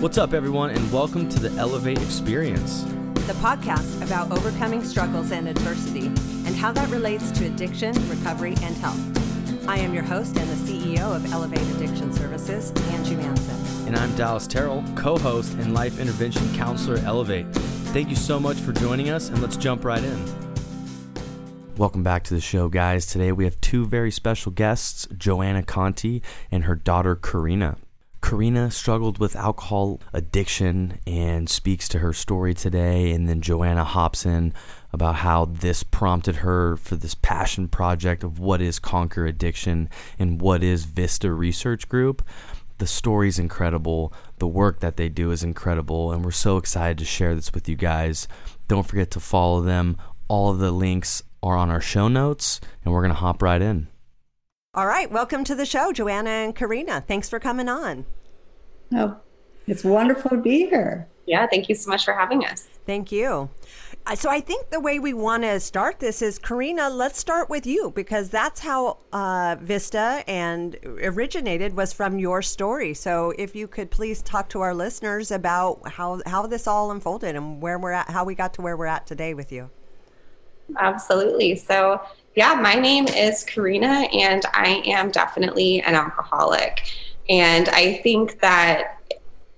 What's up, everyone, and welcome to the Elevate Experience, the podcast about overcoming struggles and adversity and how that relates to addiction, recovery, and health. I am your host and the CEO of Elevate Addiction Services, Angie Manson. And I'm Dallas Terrell, co host and life intervention counselor at Elevate. Thank you so much for joining us, and let's jump right in. Welcome back to the show, guys. Today we have two very special guests Joanna Conti and her daughter, Karina. Karina struggled with alcohol addiction and speaks to her story today. And then Joanna Hobson about how this prompted her for this passion project of what is Conquer Addiction and what is Vista Research Group. The story is incredible. The work that they do is incredible. And we're so excited to share this with you guys. Don't forget to follow them. All of the links are on our show notes, and we're going to hop right in. All right, welcome to the show, Joanna and Karina. Thanks for coming on. Oh, it's wonderful to be here. Yeah, thank you so much for having us. Thank you. Uh, so I think the way we want to start this is Karina. Let's start with you because that's how uh, Vista and originated was from your story. So if you could please talk to our listeners about how how this all unfolded and where we're at, how we got to where we're at today with you. Absolutely. So yeah, my name is Karina, and I am definitely an alcoholic. And I think that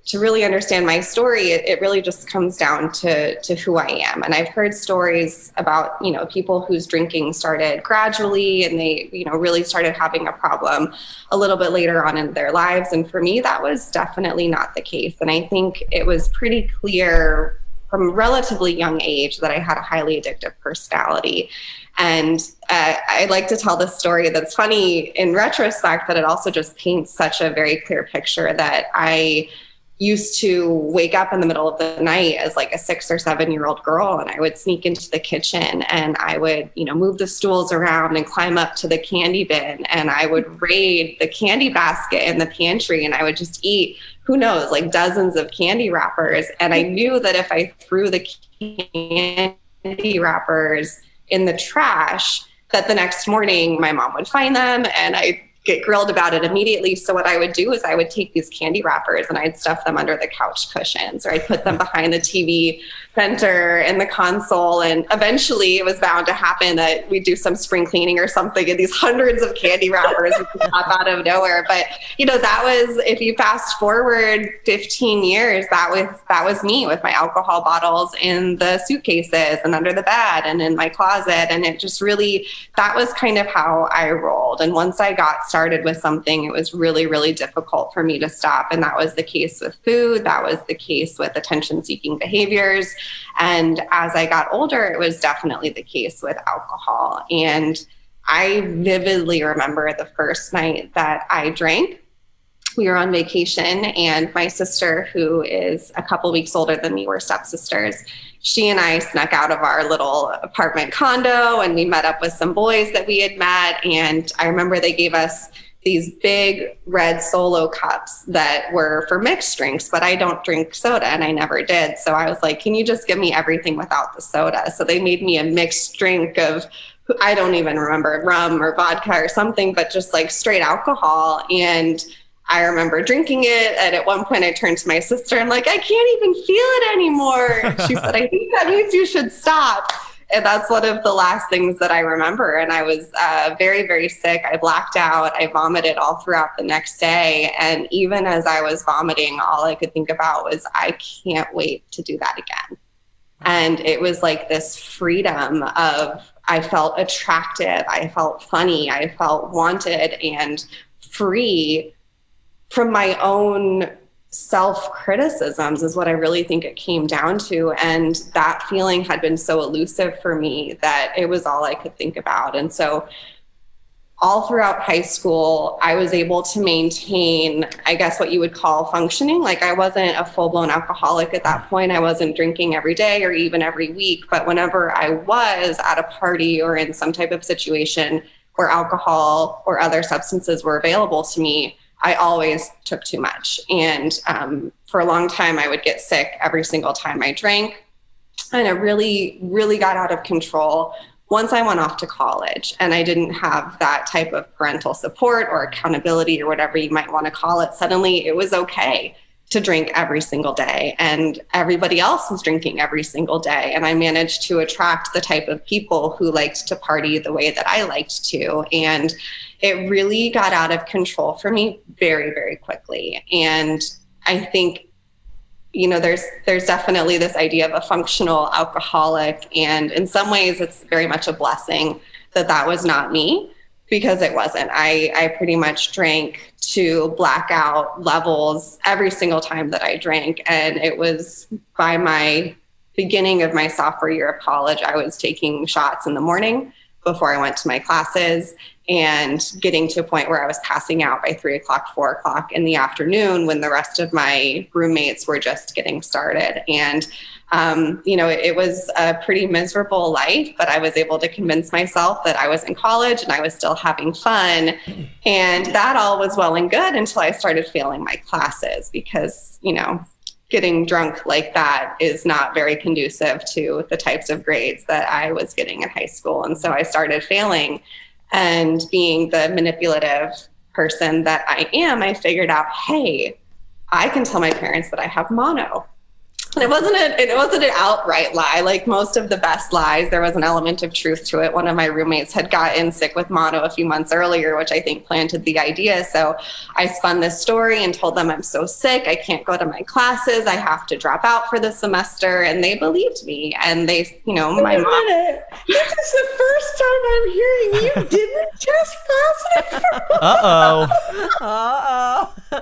to really understand my story, it, it, really just comes down to, to who I am. And I've heard stories about, you know, people whose drinking started gradually and they, you know, really started having a problem a little bit later on in their lives. And for me, that was definitely not the case. And I think it was pretty clear from a relatively young age that I had a highly addictive personality. And uh, I like to tell this story that's funny in retrospect, but it also just paints such a very clear picture that I used to wake up in the middle of the night as like a six or seven year old girl and i would sneak into the kitchen and i would you know move the stools around and climb up to the candy bin and i would raid the candy basket in the pantry and i would just eat who knows like dozens of candy wrappers. And i knew that if i threw the candy wrappers in the trash that the next morning my mom would find them and I get grilled about it immediately. So what I would do is I would take these candy wrappers and I'd stuff them under the couch cushions or I'd put them behind the TV center and the console. And eventually it was bound to happen that we'd do some spring cleaning or something and these hundreds of candy wrappers would pop out of nowhere. But you know, that was if you fast forward 15 years, that was that was me with my alcohol bottles in the suitcases and under the bed and in my closet. And it just really that was kind of how I rolled. And once I got started with something, it was really, really difficult for me to stop. And that was the case with food, that was the case with attention seeking behaviors. And as I got older, it was definitely the case with alcohol. And I vividly remember the first night that I drank. We were on vacation, and my sister, who is a couple weeks older than me, we're stepsisters she and I snuck out of our little apartment condo and we met up with some boys that we had met. And I remember they gave us these big red solo cups that were for mixed drinks, but I don't drink soda and I never did. So I was like, can you just give me everything without the soda? So they made me a mixed drink of, I don't even remember, rum or vodka or something, but just like straight alcohol. And I remember drinking it. And at one point, I turned to my sister. And I'm like, I can't even feel it anymore. She said, I think that means you should stop. And that's one of the last things that I remember. And I was uh, very, very sick. I blacked out. I vomited all throughout the next day. And even as I was vomiting, all I could think about was, I can't wait to do that again. And it was like this freedom of, I felt attractive, I felt funny, I felt wanted and free from my own self criticisms is what I really think it came down to. And that feeling had been so elusive for me that it was all I could think about. And so, all throughout high school, I was able to maintain, I guess, what you would call functioning. Like, I wasn't a full blown alcoholic at that point. I wasn't drinking every day or even every week. But whenever I was at a party or in some type of situation where alcohol or other substances were available to me, I always took too much. And um, for a long time, I would get sick every single time I drank. And it really, really got out of control once I went off to college and I didn't have that type of parental support or accountability or whatever you might want to call it. Suddenly, it was okay to drink every single day and everybody else was drinking every single day. And i managed to attract the type of people who liked to party the way that i liked to. And it really got out of control for me very very quickly. And i think you know there's there's definitely this idea of a functional alcoholic. And in some ways it's very much a blessing that that was not me because it wasn't. I, I pretty much drank to blackout levels every single time that I drank. And it was by my beginning of my sophomore year of college, I was taking shots in the morning before I went to my classes and getting to a point where I was passing out by three o'clock, four o'clock in the afternoon when the rest of my roommates were just getting started. And um, you know, it, it, was a pretty miserable life, but I was able to convince myself that I was in college and I was still having fun. And that all was well and good until I started failing my classes because, you know, getting drunk like that is not very conducive to the types of grades that I was getting in high school. And so I started failing and being the manipulative person that I am, I figured out, hey, I can tell my parents that I have mono and it wasn't a, it wasn't an outright lie. Like most of the best lies, there was an element of truth to it. One of my roommates had gotten sick with mono a few months earlier, which I think planted the idea. So I spun this story and told them I'm so sick, I can't go to my classes, I have to drop out for the semester, and they believed me. And they, you know, my mom. This is the first time I'm hearing you didn't test positive. uh oh. Uh oh.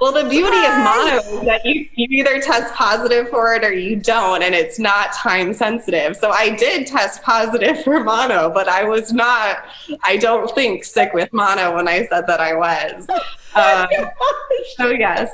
Well, the beauty of mono is that you, you either test positive positive for it or you don't, and it's not time sensitive. So I did test positive for mono, but I was not, I don't think, sick with mono when I said that I was. Um, so, yes.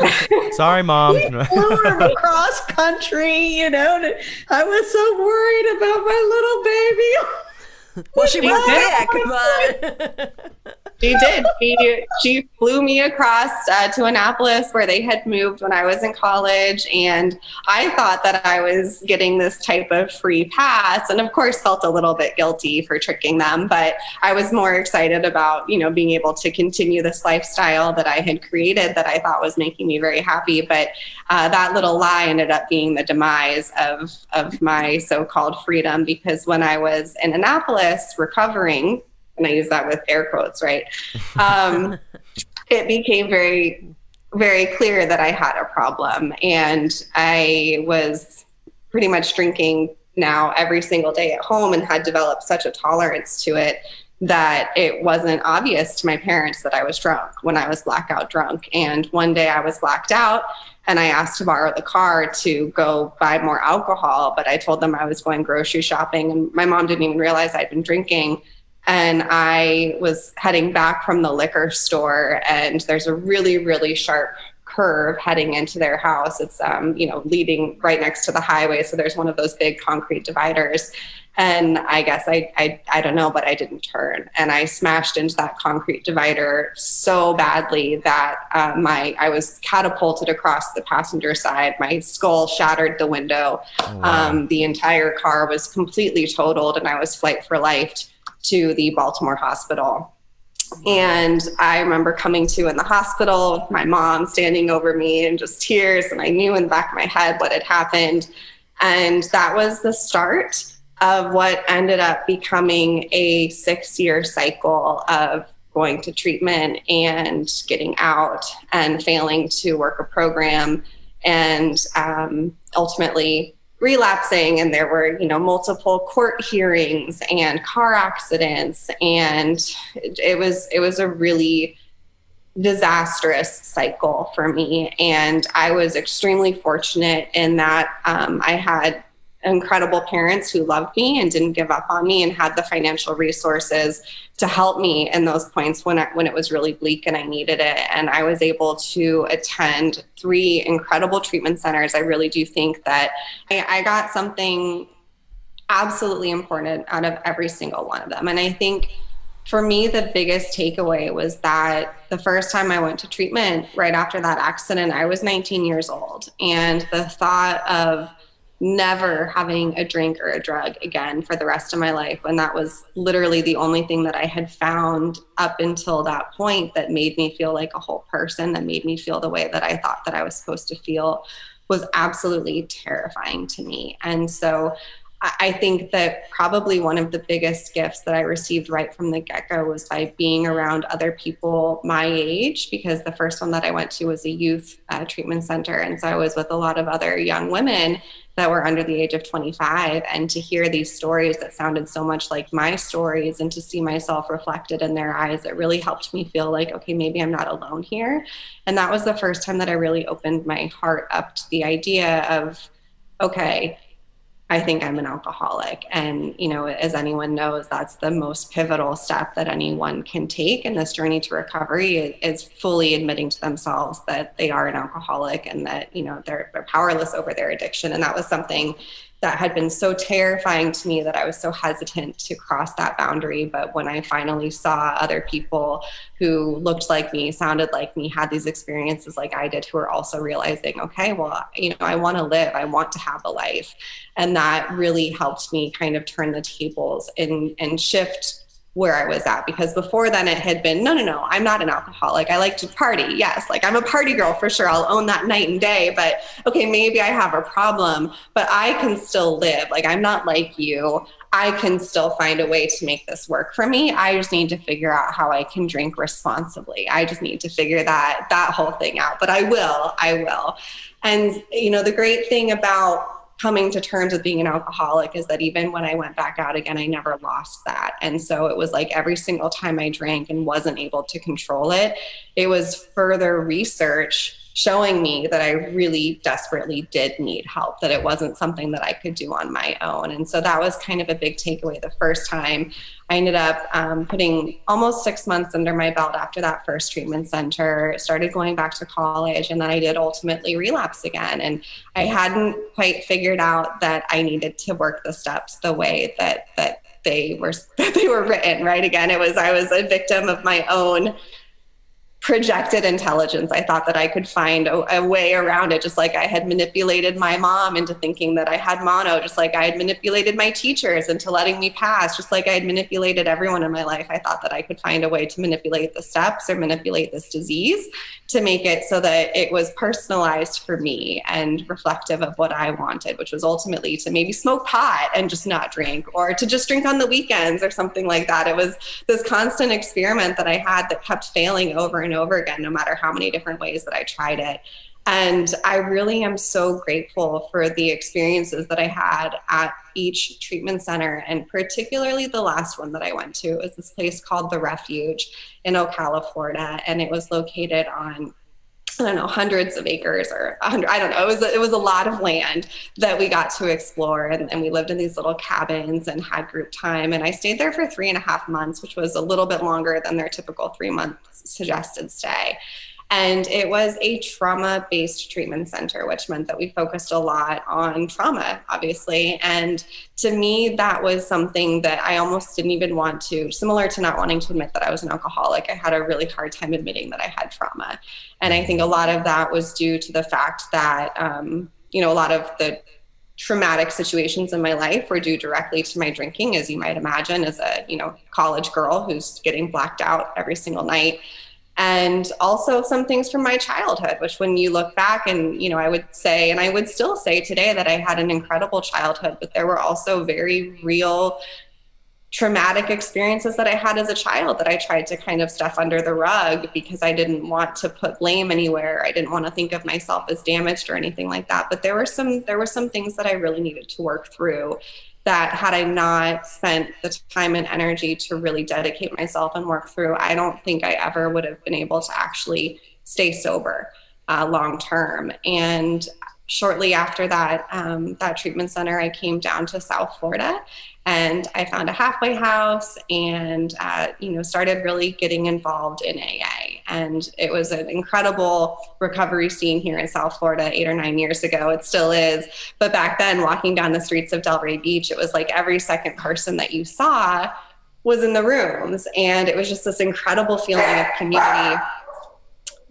Sorry, mom. flew across country, you know. I was so worried about my little baby. Well, she was sick, but she did. She she flew me across uh, to Annapolis where they had moved when I was in college, and I thought that I was getting this type of free pass, and of course felt a little bit guilty for tricking them. But I was more excited about you know being able to continue this lifestyle that I had created that I thought was making me very happy. But uh, that little lie ended up being the demise of of my so-called freedom because when I was in Annapolis recovering and I use that with air quotes, right? Um, it became very, very clear that I had a problem. And I was pretty much drinking now every single day at home and had developed such a tolerance to it that it wasn't obvious to my parents that I was drunk when I was blackout drunk. And one day I was blacked out and I asked to borrow the car to go buy more alcohol, but I told them I was going grocery shopping and my mom didn't even realize I'd been drinking and I was heading back from the liquor store, and there's a really, really sharp curve heading into their house. It's um, you know, leading right next to the highway. So there's one of those big concrete dividers. And I guess I, I I don't know, but I didn't turn, and I smashed into that concrete divider so badly that uh, my I was catapulted across the passenger side. My skull shattered the window. Oh, wow. um, the entire car was completely totaled, and I was flight for life to the Baltimore hospital. And I remember coming to in the hospital, my mom standing over me and just tears. And I knew in the back of my head what had happened. And that was the start of what ended up becoming a six year cycle of going to treatment and getting out and failing to work a program and um, ultimately relapsing and there were you know multiple court hearings and car accidents and it, was it was a really disastrous cycle for me. And i was extremely fortunate in that um, i had incredible parents who loved me and didn't give up on me and had the financial resources to help me in those points when I, when it was really bleak and I needed it. And I was able to attend three incredible treatment centers. I really do think that I, I got something absolutely important out of every single one of them. And I think for me, the biggest takeaway was that the first time I went to treatment right after that accident, I was 19 years old. And the thought of never having a drink or a drug again for the rest of my life. And that was literally the only thing that I had found up until that point that made me feel like a whole person, that made me feel the way that I thought that I was supposed to feel was absolutely terrifying to me. And so I think that probably one of the biggest gifts that I received right from the get go was by being around other people my age, because the first one that I went to was a youth uh, treatment center. And so I was with a lot of other young women that were under the age of 25. And to hear these stories that sounded so much like my stories and to see myself reflected in their eyes, it really helped me feel like, okay, maybe I'm not alone here. And that was the first time that I really opened my heart up to the idea of, okay, I think I'm an alcoholic. And, you know, as anyone knows, that's the most pivotal step that anyone can take in this journey to recovery is fully admitting to themselves that they are an alcoholic and that, you know, they're, they're powerless over their addiction. And that was something that had been so terrifying to me that I was so hesitant to cross that boundary. But when I finally saw other people who looked like me, sounded like me, had these experiences like I did, who were also realizing, okay, well, you know, I want to live, I want to have a life. And that really helped me kind of turn the tables and, and shift where I was at because before then it had been no no no I'm not an alcoholic. I like to party. Yes like I'm a party girl for sure. I'll own that night and day but okay maybe I have a problem but I can still live. Like I'm not like you. I can still find a way to make this work for me. I just need to figure out how I can drink responsibly. I just need to figure that that whole thing out but I will I will. And you know the great thing about coming to terms with being an alcoholic is that even when I went back out again, I never lost that. And so it was like every single time I drank and wasn't able to control it, it was further research showing me that I really desperately did need help, that it wasn't something that I could do on my own. And so that was kind of a big takeaway the first time. I ended up um, putting almost six months under my belt after that first treatment center, started going back to college, and then I did ultimately relapse again. And I hadn't quite figured out that I needed to work the steps the way that, that they were they were written right again it was i was a victim of my own projected intelligence. I thought that I could find a, a, way around it, just like I had manipulated my mom into thinking that I had mono, just like I had manipulated my teachers into letting me pass, just like I had manipulated everyone in my life. I thought that I could find a way to manipulate the steps or manipulate this disease to make it so that it was personalized for me and reflective of what I wanted, which was ultimately to maybe smoke pot and just not drink or to just drink on the weekends or something like that. It was this constant experiment that I had that kept failing over and over again, no matter how many different ways that I tried it. And I really am so grateful for the experiences that I had at each treatment center, and particularly the last one that I went to is this place called The Refuge in Ocala, Florida. And it was located on I don't know, hundreds of acres or hundred, I don't know. It was, it was a lot of land that we got to explore. And, and we lived in these little cabins and had group time. And I stayed there for three and a half months, which was a little bit longer than their typical three month suggested stay. And it was a trauma based treatment center, which meant that we focused a lot on trauma, obviously. And to me, that was something that I almost didn't even want to, similar to not wanting to admit that I was an alcoholic. I had a really hard time admitting that I had trauma. And I think a lot of that was due to the fact that, um, you know, a lot of the traumatic situations in my life were due directly to my drinking as you might imagine as a you know college girl who's getting blacked out every single night and also some things from my childhood which when you look back and you know i would say and i would still say today that i had an incredible childhood but there were also very real traumatic experiences that i had as a child that i tried to kind of stuff under the rug because i didn't want to put blame anywhere. I didn't want to think of myself as damaged or anything like that. But there were some there were some things that i really needed to work through that had I not spent the time and energy to really dedicate myself and work through, I don't think I ever would have been able to actually stay sober uh, long term. And shortly after that um, that treatment center, I came down to South Florida and I found a halfway house and uh, you know started really getting involved in AA. And it was an incredible recovery scene here in South Florida eight or nine years ago. It still is, but back then, walking down the streets of Delray Beach, it was like every second person that you saw was in the rooms, and it was just this incredible feeling of community.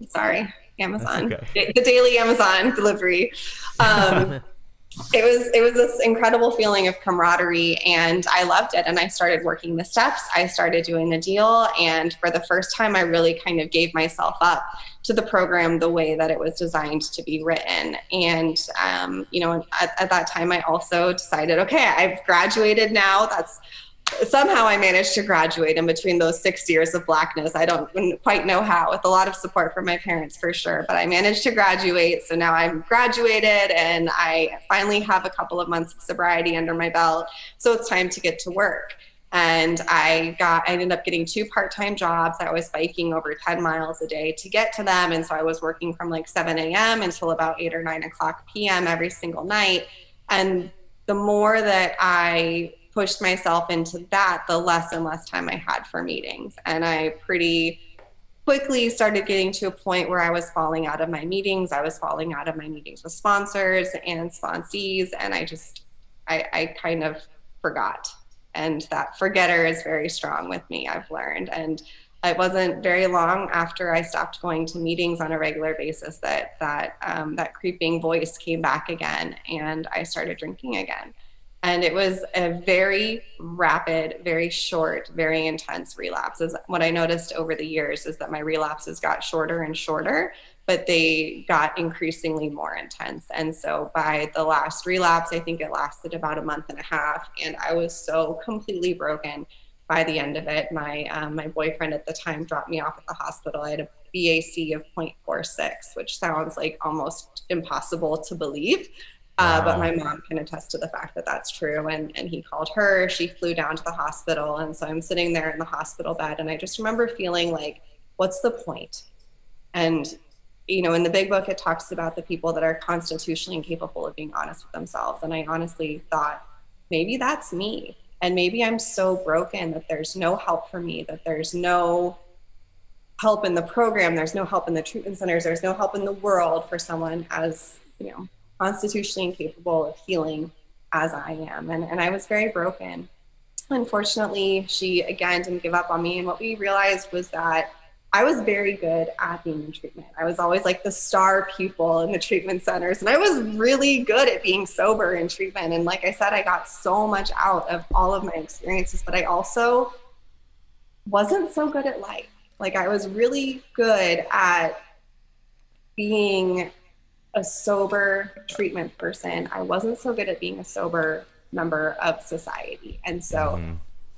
Sorry. Amazon, okay. the daily Amazon delivery. Um, it was it was this incredible feeling of camaraderie and i loved it and i started working the steps. I started doing the deal and for the first time i really kind of gave myself up to the program the way that it was designed to be written. And um, you know at, at that time i also decided okay i've graduated now. That's somehow I managed to graduate in between those six years of blackness. I don't quite know how, with a lot of support from my parents for sure, but I managed to graduate. So now I'm graduated and I finally have a couple of months of sobriety under my belt. So it's time to get to work. And I got, I ended up getting two part time jobs. I was biking over 10 miles a day to get to them. And so I was working from like 7 a.m. until about 8 or 9 o'clock p.m. every single night. And the more that I pushed myself into that, the less and less time I had for meetings. And I pretty quickly started getting to a point where I was falling out of my meetings. I was falling out of my meetings with sponsors and sponsees. And I just, I, I kind of forgot. And that forgetter is very strong with me, I've learned. And it wasn't very long after I stopped going to meetings on a regular basis that that um, that creeping voice came back again, and I started drinking again. And it was a very rapid, very short, very intense relapses. What I noticed over the years is that my relapses got shorter and shorter, but they got increasingly more intense. And so by the last relapse, I think it lasted about a month and a half. And I was so completely broken by the end of it. My, um, my boyfriend at the time dropped me off at the hospital. I had a BAC of 0.46, which sounds like almost impossible to believe. Uh. But my mom can attest to the fact that that's true. And, and he called her. She flew down to the hospital. And so I'm sitting there in the hospital bed. And I just remember feeling like, what's the point? And, you know, in the big book, it talks about the people that are constitutionally incapable of being honest with themselves. And I honestly thought, maybe that's me. And maybe I'm so broken that there's no help for me, that there's no help in the program, there's no help in the treatment centers, there's no help in the world for someone as, you know, constitutionally incapable of healing as I am. And, and I was very broken. Unfortunately, she again didn't give up on me. And what we realized was that I was very good at being in treatment. I was always like the star pupil in the treatment centers. And I was really good at being sober in treatment. And like I said, I got so much out of all of my experiences, but I also wasn't so good at life. Like I was really good at being a sober treatment person. I wasn't so good at being a sober member of society. And so mm-hmm.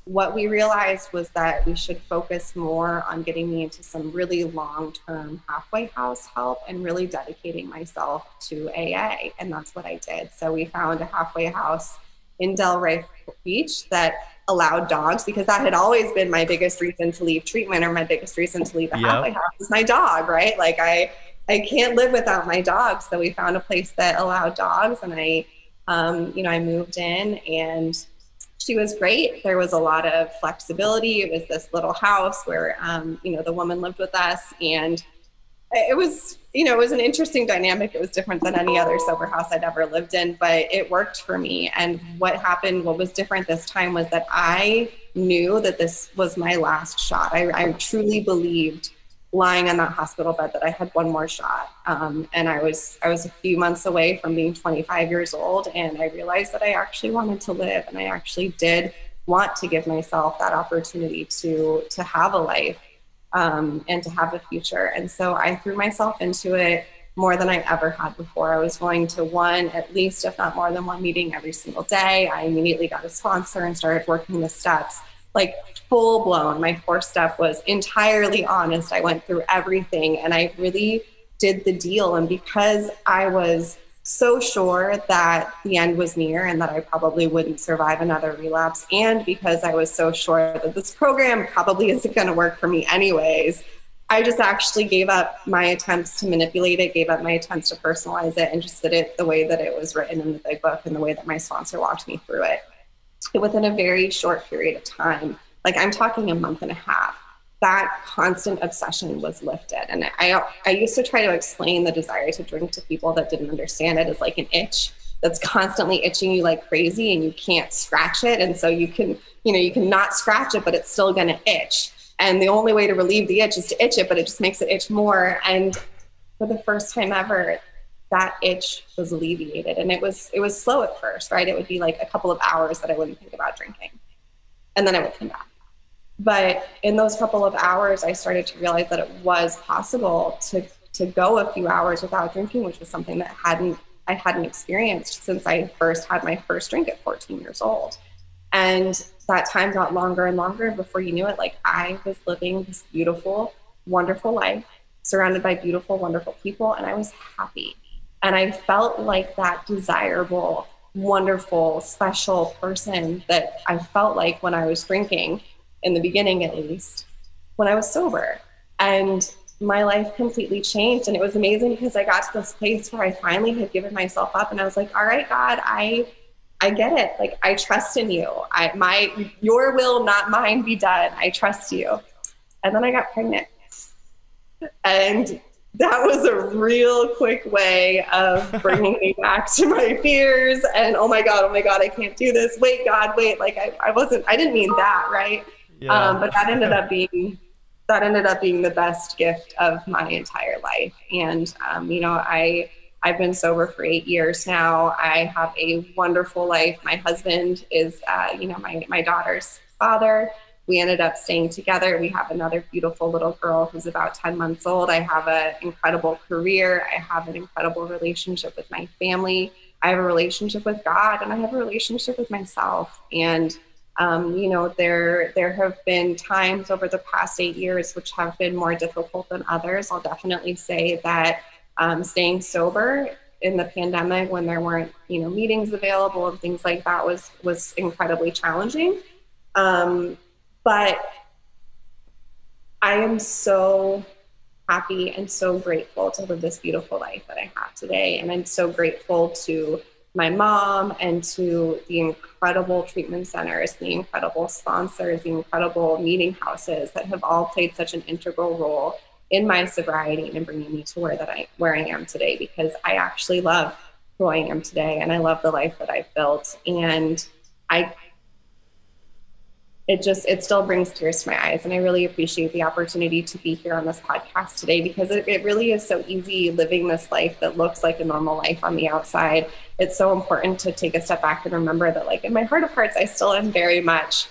what we realized was that we should focus more on getting me into some really long-term halfway house help and really dedicating myself to AA. And that's what I did. So we found a halfway house in Delray Beach that allowed dogs because that had always been my biggest reason to leave treatment or my biggest reason to leave the yep. halfway house is my dog, right? Like I I can't live without my dog. So we found a place that allowed dogs, and I, um, you know, I moved in, and she was great. There was a lot of flexibility. It was this little house where, um, you know, the woman lived with us, and it was, you know, it was an interesting dynamic. It was different than any other sober house I'd ever lived in, but it worked for me. And what happened, what was different this time was that I knew that this was my last shot. I, I truly believed lying on that hospital bed that I had one more shot. Um, and I was I was a few months away from being 25 years old, and I realized that I actually wanted to live, and I actually did want to give myself that opportunity to to have a life um, and to have a future. And so I threw myself into it more than I ever had before. I was going to one, at least, if not more than one meeting every single day. I immediately got a sponsor and started working the steps like full blown. My fourth step was entirely honest. I went through everything and I really did the deal. And because I was so sure that the end was near and that I probably wouldn't survive another relapse, and because I was so sure that this program probably isn't going to work for me anyways, I just actually gave up my attempts to manipulate it, gave up my attempts to personalize it, and just did it the way that it was written in the big book and the way that my sponsor walked me through it within a very short period of time, like I'm talking a month and a half, that constant obsession was lifted. And I, I used to try to explain the desire to drink to people that didn't understand it as like an itch that's constantly itching you like crazy and you can't scratch it. And so you can, you know, you can not scratch it, but it's still going to itch. And the only way to relieve the itch is to itch it, but it just makes it itch more. And for the first time ever, that itch was alleviated. And it was it was slow at first right? It would be like a couple of hours that i wouldn't think about drinking. And then i would come back. But in those couple of hours i started to realize that it was possible to to go a few hours without drinking which was something that hadn't i hadn't experienced since i first had my first drink at 14 years old. And that time got longer and longer. Before you knew it like i was living this beautiful wonderful life surrounded by beautiful wonderful people and i was happy and I felt like that desirable, wonderful, special person that I felt like when I was drinking, in the beginning at least, when I was sober. And my life completely changed. And it was amazing because I got to this place where I finally had given myself up and I was like, all right, God, I I get it. Like I trust in you. I my your will, not mine, be done. I trust you. And then I got pregnant. And that was a real quick way of bringing me back to my fears and oh my god oh my god i can't do this. Wait god wait. Like i, I wasn't i didn't mean that right? Yeah. um, but that ended up being that ended up being the best gift of my entire life. And um, you know i i've been sober for eight years now. I have a wonderful life. My husband is uh, you know my, my daughter's father we ended up staying together. We have another beautiful little girl who's about 10 months old. I have an incredible career. I have an incredible relationship with my family. I have a relationship with God and I have a relationship with myself. And um, you know, there there have been times over the past eight years which have been more difficult than others. I'll definitely say that um, staying sober in the pandemic when there weren't you know meetings available and things like that was was incredibly challenging. Um, but I am so happy and so grateful to live this beautiful life that I have today. And I'm so grateful to my mom and to the incredible treatment centers, the incredible sponsors, the incredible meeting houses that have all played such an integral role in my sobriety and in bringing me to where that I where I am today because I actually love who I am today and I love the life that I've built and I it just it still brings tears to my eyes. And i really appreciate the opportunity to be here on this podcast today because it, it really is so easy living this life that looks like a normal life on the outside. It's so important to take a step back and remember that like in my heart of hearts i still am very much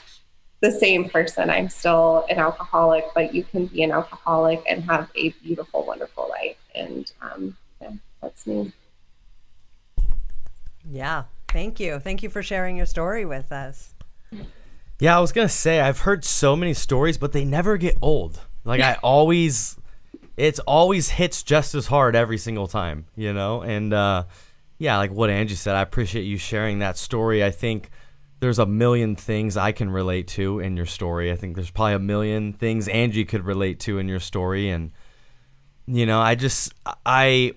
the same person. I'm still an alcoholic but you can be an alcoholic and have a beautiful wonderful life. And um, yeah, that's me. Yeah. Thank you. Thank you for sharing your story with us yeah, I was gonna say I've heard so many stories, but they never get old. Like I always, it's always hits just as hard every single time, you know. And uh, yeah, like what Angie said, I appreciate you sharing that story. I think there's a million things I can relate to in your story. I think there's probably a million things Angie could relate to in your story, and you know, I just I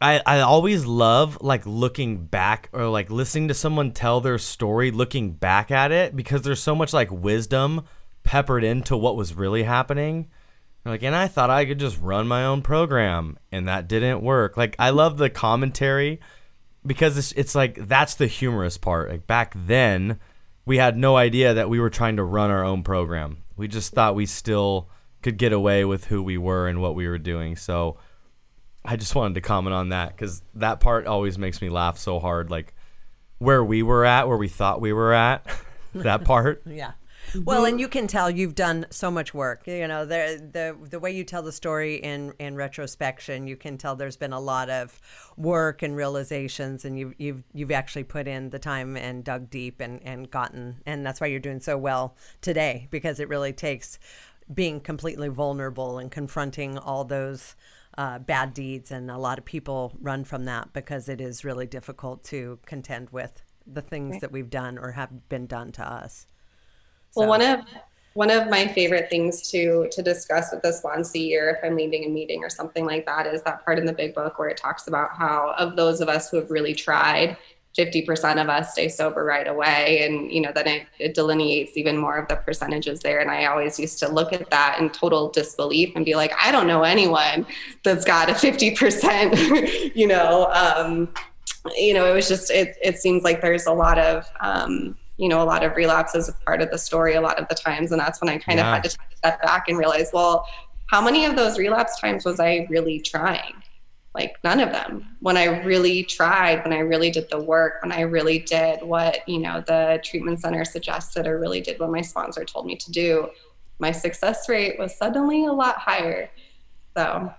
I, I always love like looking back or like listening to someone tell their story looking back at it because there's so much like wisdom peppered into what was really happening. Like and i thought i could just run my own program and that didn't work. Like i love the commentary because it's, it's like that's the humorous part. Like back then we had no idea that we were trying to run our own program. We just thought we still could get away with who we were and what we were doing. So I just wanted to comment on that because that part always makes me laugh so hard. Like where we were at, where we thought we were at, that part. yeah. Well, and you can tell you've done so much work. You know, the the the way you tell the story in in retrospection, you can tell there's been a lot of work and realizations, and you've you've you've actually put in the time and dug deep and and gotten, and that's why you're doing so well today because it really takes being completely vulnerable and confronting all those uh, bad deeds, and a lot of people run from that because it is really difficult to contend with the things right. that we've done or have been done to us. So. Well, one of one of my favorite things to to discuss with this once a year, if I'm leading a meeting or something like that, is that part in the big book where it talks about how of those of us who have really tried 50% of us stay sober right away. And you know then it, it, delineates even more of the percentages there. And i always used to look at that in total disbelief and be like i don't know anyone that's got a 50% you know um, you know it was just it, it seems like there's a lot of um, you know a lot of relapses as part of the story a lot of the times. And that's when i kind yeah. of had to step back and realize well how many of those relapse times was i really trying like none of them. When i really tried when i really did the work when i really did what you know the treatment center suggested or really did what my sponsor told me to do my success rate was suddenly a lot higher. So.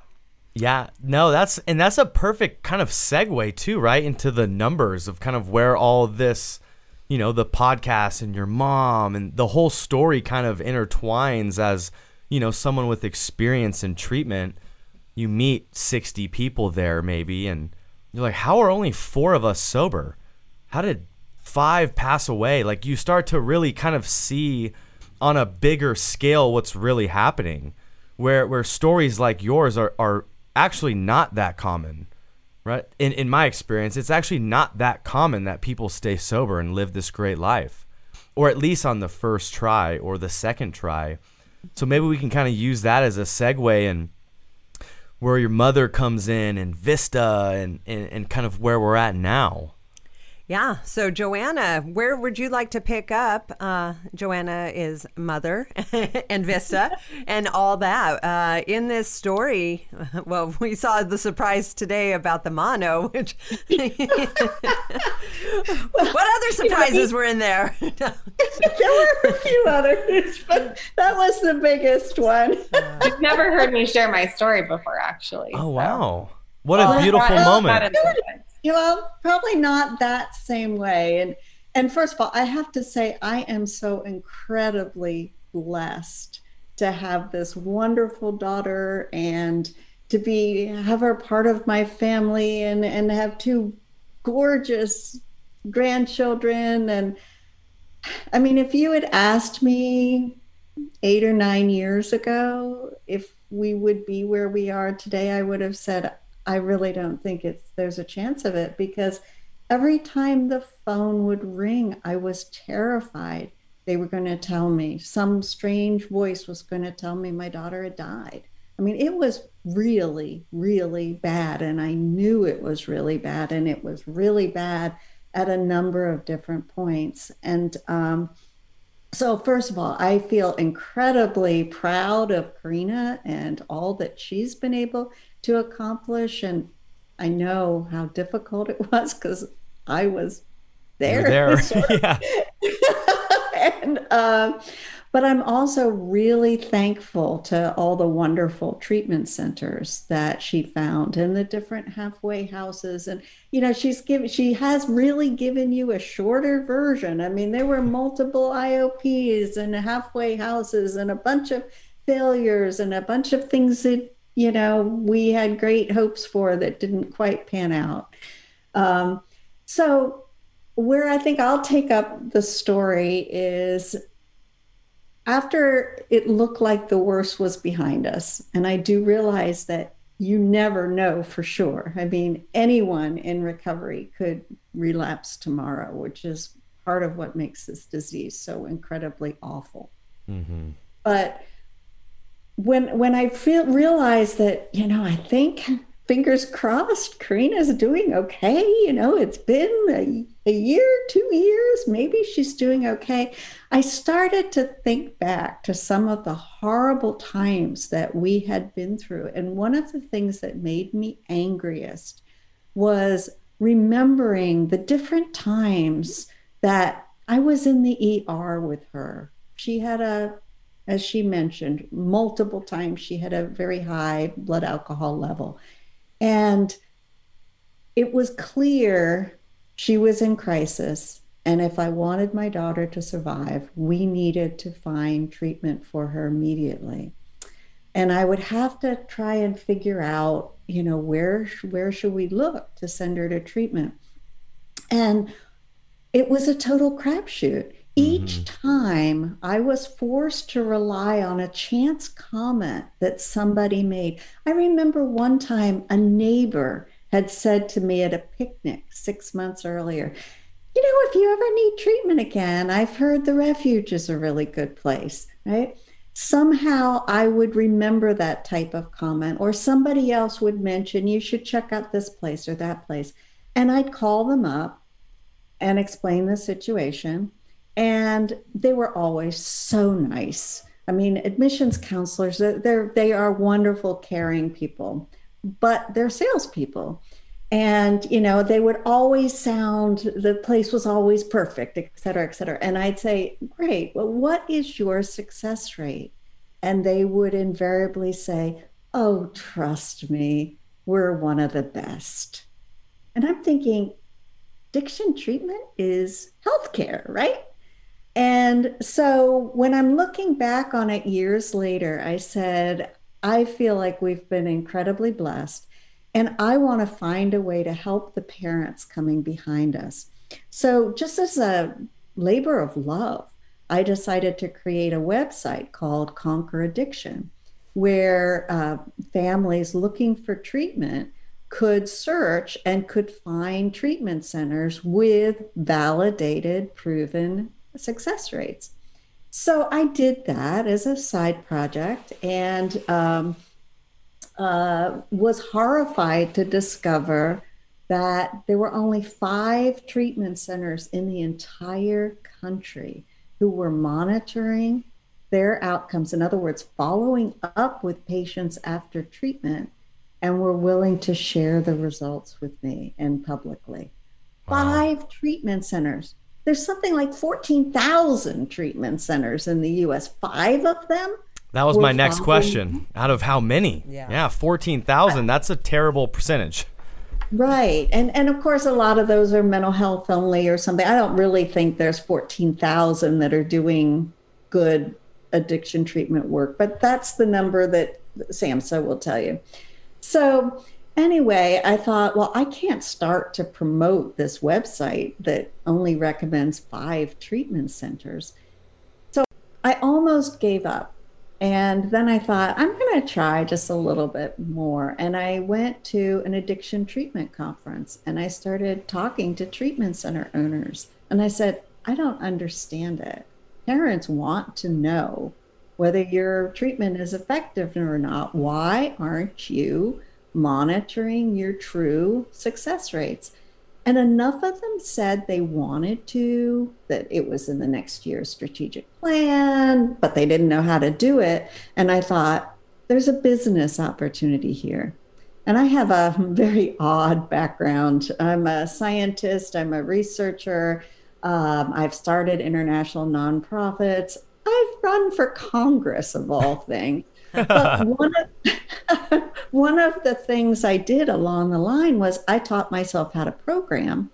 Yeah no that's and that's a perfect kind of segue too right into the numbers of kind of where all this you know the podcast and your mom and the whole story kind of intertwines as you know someone with experience in treatment you meet 60 people there maybe and you're like how are only 4 of us sober? How did 5 pass away? Like you start to really kind of see on a bigger scale what's really happening where where stories like yours are are actually not that common right? In in my experience it's actually not that common that people stay sober and live this great life or at least on the first try or the second try. So maybe we can kind of use that as a segue and where your mother comes in and Vista and, and, and kind of where we're at now. Yeah. So, Joanna, where would you like to pick up? Uh, Joanna is mother and Vista and all that. Uh, in this story, well, we saw the surprise today about the mono, which. what other surprises were in there? there were a few others, but that was the biggest one. You've never heard me share my story before, actually. Oh, so. wow. What a beautiful moment you know, probably not that same way. And and first of all, I have to say I am so incredibly blessed to have this wonderful daughter and to be have her part of my family and and have two gorgeous grandchildren and I mean if you had asked me 8 or 9 years ago if we would be where we are today I would have said I really don't think it's there's a chance of it because every time the phone would ring, I was terrified they were going to tell me some strange voice was going to tell me my daughter had died. I mean, it was really, really bad. And I knew it was really bad. And it was really bad at a number of different points. And um, so, first of all, I feel incredibly proud of Karina and all that she's been able to accomplish. And I know how difficult it was because I was there. there. yeah. and, um, but I'm also really thankful to all the wonderful treatment centers that she found and the different halfway houses. And, you know, she's given, she has really given you a shorter version. I mean, there were multiple IOPs and halfway houses and a bunch of failures and a bunch of things that you know, we had great hopes for that didn't quite pan out. Um, so, where I think I'll take up the story is after it looked like the worst was behind us, and I do realize that you never know for sure. I mean, anyone in recovery could relapse tomorrow, which is part of what makes this disease so incredibly awful. Mm-hmm. But when when I feel realize that you know I think fingers crossed Karina's doing okay. You know, it's been a, a year, two years, maybe she's doing okay. I started to think back to some of the horrible times that we had been through. And one of the things that made me angriest was remembering the different times that I was in the ER with her. She had a as she mentioned, multiple times she had a very high blood alcohol level. And it was clear she was in crisis. And if I wanted my daughter to survive, we needed to find treatment for her immediately. And I would have to try and figure out, you know, where where should we look to send her to treatment? And it was a total crapshoot. Each mm-hmm. time I was forced to rely on a chance comment that somebody made. I remember one time a neighbor had said to me at a picnic six months earlier, You know, if you ever need treatment again, I've heard the refuge is a really good place, right? Somehow I would remember that type of comment, or somebody else would mention, You should check out this place or that place. And I'd call them up and explain the situation and they were always so nice. I mean, admissions counselors, they're, they are wonderful, caring people. but they're salespeople. And, you know, they would always sound, the place was always perfect, et cetera, et cetera. And I'd say, great, well, what is your success rate? And they would invariably say, oh, trust me, we're one of the best. And I'm thinking, addiction treatment is healthcare, right? And so when I'm looking back on it years later, I said, I feel like we've been incredibly blessed. And I want to find a way to help the parents coming behind us. So, just as a labor of love, I decided to create a website called Conquer Addiction, where uh, families looking for treatment could search and could find treatment centers with validated, proven success rates. So I did that as a side project and um, uh, was horrified to discover that there were only five treatment centers in the entire country who were monitoring their outcomes. In other words, following up with patients after treatment and were willing to share the results with me and publicly. Wow. Five treatment centers there's something like 14,000 treatment centers in the US. Five of them? That was my next question. Out of how many? Yeah, yeah 14,000. That's a terrible percentage. Right. And and of course a lot of those are mental health only or something. I don't really think there's 14,000 that are doing good addiction treatment work, but that's the number that SAMHSA will tell you. So anyway, I thought, well, I can't start to promote this website that only recommends five treatment centers. So I almost gave up. And then I thought, I'm going to try just a little bit more. And I went to an addiction treatment conference and I started talking to treatment center owners. And I said, I don't understand it. Parents want to know whether your treatment is effective or not. Why aren't you monitoring your true success rates. And enough of them said they wanted to, that it was in the next year's strategic plan, but they didn't know how to do it. And I thought, there's a business opportunity here. And I have a very odd background. I'm a scientist, I'm a researcher, um, I've started international nonprofits, I've run for Congress of all things. But one of, one of the things I did along the line was I taught myself how to program.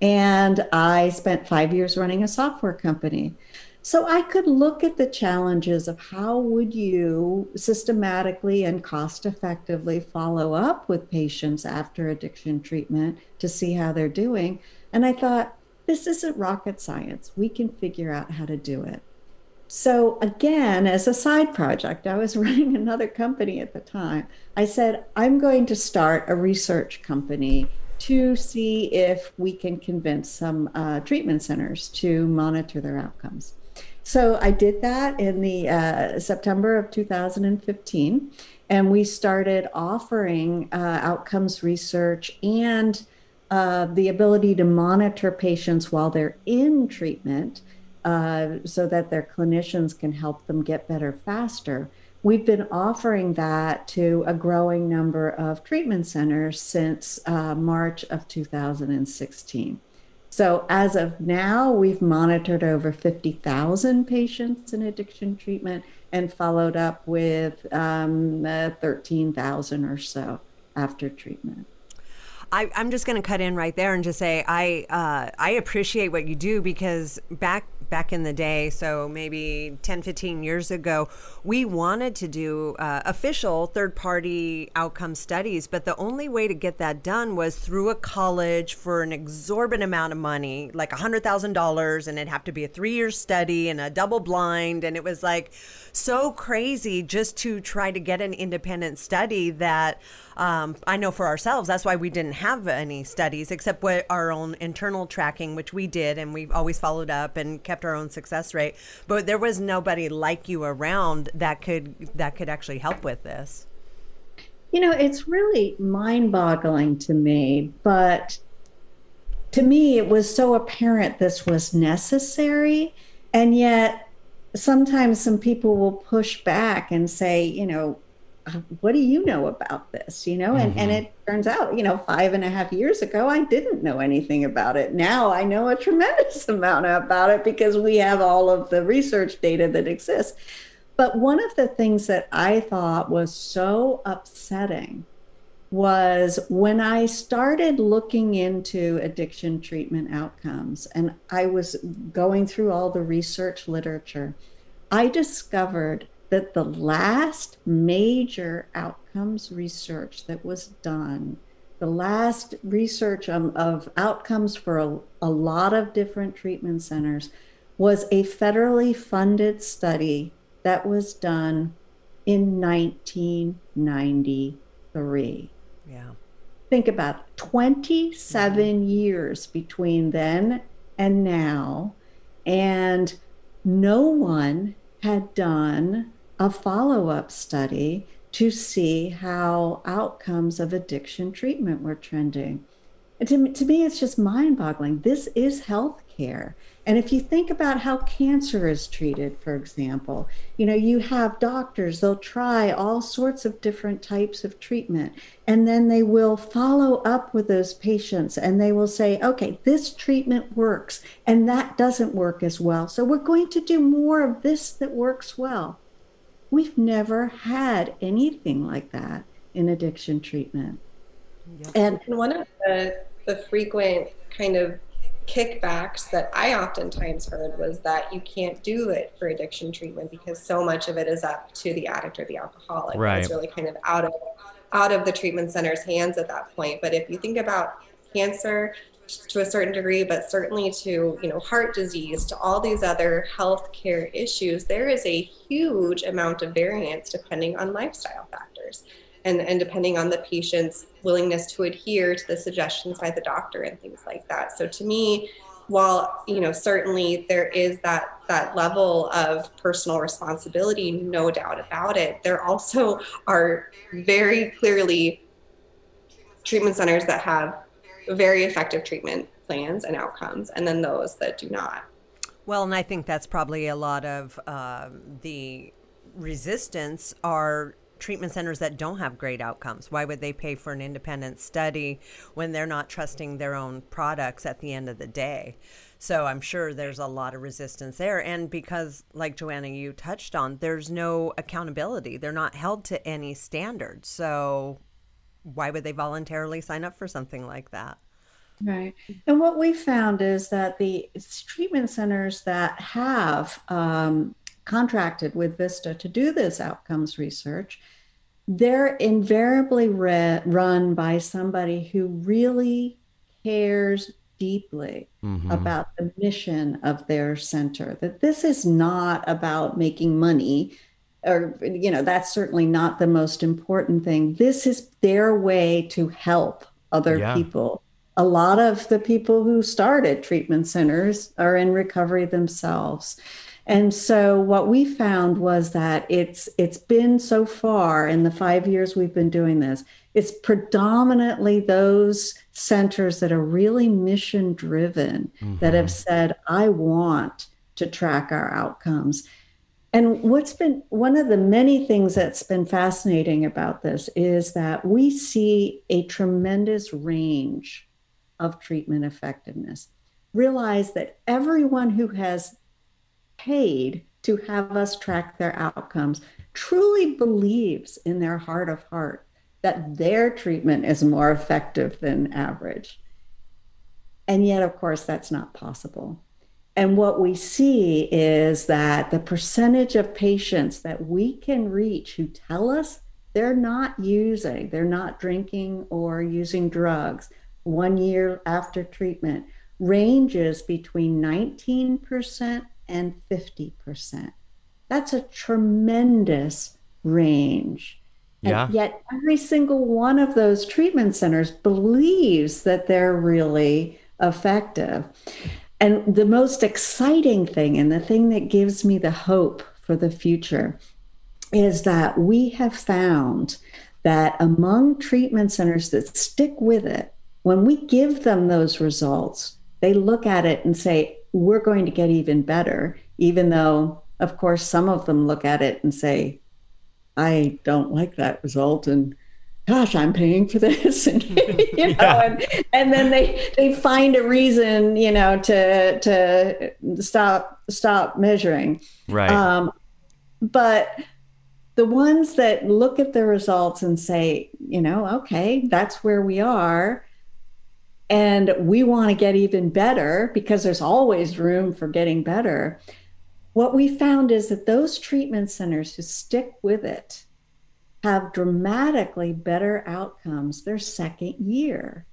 And I spent five years running a software company. So I could look at the challenges of how would you systematically and cost effectively follow up with patients after addiction treatment to see how they're doing. And I thought, this isn't rocket science. We can figure out how to do it. So, again, as a side project, I was running another company at the time. I said, I'm going to start a research company to see if we can convince some uh, treatment centers to monitor their outcomes. So I did that in the uh, September of 2015, and we started offering uh, outcomes research and uh, the ability to monitor patients while they're in treatment uh, so that their clinicians can help them get better faster. We've been offering that to a growing number of treatment centers since uh, March of 2016. So, as of now, we've monitored over 50,000 patients in addiction treatment and followed up with um, uh, 13,000 or so after treatment. I, am just going to cut in right there and just say I uh, I appreciate what you do because back back in the day, so maybe 10, 15 years ago, we wanted to do uh, official third party outcome studies, but the only way to get that done was through a college for an exorbitant amount of money, like $100,000, and it'd have to be a three year study and a double blind. And it was like so crazy just to try to get an independent study that um, I know for ourselves, that's why we didn't have any studies except what our own internal tracking, which we did, and we always followed up and kept our own success rate. But there was nobody like you around that could that could actually help with this. You know, it's really mind-boggling to me, but to me, it was so apparent this was necessary, and yet sometimes some people will push back and say, you know, what do you know about this you know? And, mm-hmm. and it turns out you know five and a half years ago i didn't know anything about it. Now i know a tremendous amount about it because we have all of the research data that exists. But one of the things that i thought was so upsetting was when i started looking into addiction treatment outcomes and i was going through all the research literature i discovered that the last major outcomes research that was done, the last research of, of outcomes for a, a lot of different treatment centers, was a federally funded study that was done in 1993. Yeah. Think about it, 27 mm-hmm. years between then and now, and no one had done a follow up study to see how outcomes of addiction treatment were trending. And to, to me, it's just mind boggling. This is healthcare. And if you think about how cancer is treated, for example, you know, you have doctors, they'll try all sorts of different types of treatment, and then they will follow up with those patients and they will say, okay, this treatment works and that doesn't work as well. So we're going to do more of this that works well. We've never had anything like that in addiction treatment. Yep. And one of the, the frequent kind of kickbacks that I oftentimes heard was that you can't do it for addiction treatment because so much of it is up to the addict or the alcoholic. Right. It's really kind of out of out of the treatment center's hands at that point. But if you think about cancer, to a certain degree, but certainly to you know heart disease, to all these other health care issues, there is a huge amount of variance depending on lifestyle factors and, and depending on the patient's willingness to adhere to the suggestions by the doctor and things like that. So to me, while you know certainly there is that that level of personal responsibility, no doubt about it, there also are very clearly treatment centers that have very effective treatment plans and outcomes, and then those that do not. Well, and I think that's probably a lot of uh, the resistance are treatment centers that don't have great outcomes. Why would they pay for an independent study when they're not trusting their own products at the end of the day? So I'm sure there's a lot of resistance there. And because, like Joanna, you touched on, there's no accountability, they're not held to any standards. So why would they voluntarily sign up for something like that? Right. And what we found is that the treatment centers that have um, contracted with Vista to do this outcomes research, they're invariably re- run by somebody who really cares deeply mm-hmm. about the mission of their center. That this is not about making money or you know that's certainly not the most important thing this is their way to help other yeah. people a lot of the people who started treatment centers are in recovery themselves and so what we found was that it's it's been so far in the 5 years we've been doing this it's predominantly those centers that are really mission driven mm-hmm. that have said i want to track our outcomes and what's been one of the many things that's been fascinating about this is that we see a tremendous range of treatment effectiveness. Realize that everyone who has paid to have us track their outcomes truly believes in their heart of heart that their treatment is more effective than average. And yet, of course, that's not possible. And what we see is that the percentage of patients that we can reach who tell us they're not using, they're not drinking or using drugs one year after treatment ranges between 19% and 50%. That's a tremendous range. Yeah. And yet, every single one of those treatment centers believes that they're really effective. And the most exciting thing, and the thing that gives me the hope for the future, is that we have found that among treatment centers that stick with it, when we give them those results, they look at it and say, We're going to get even better, even though, of course, some of them look at it and say, I don't like that result. And gosh, I'm paying for this. and, you know, yeah. and, and then they, they find a reason, you know, to, to stop, stop measuring. Right. Um, but the ones that look at the results and say, you know, okay, that's where we are. And we want to get even better because there's always room for getting better. What we found is that those treatment centers who stick with it have dramatically better outcomes their second year.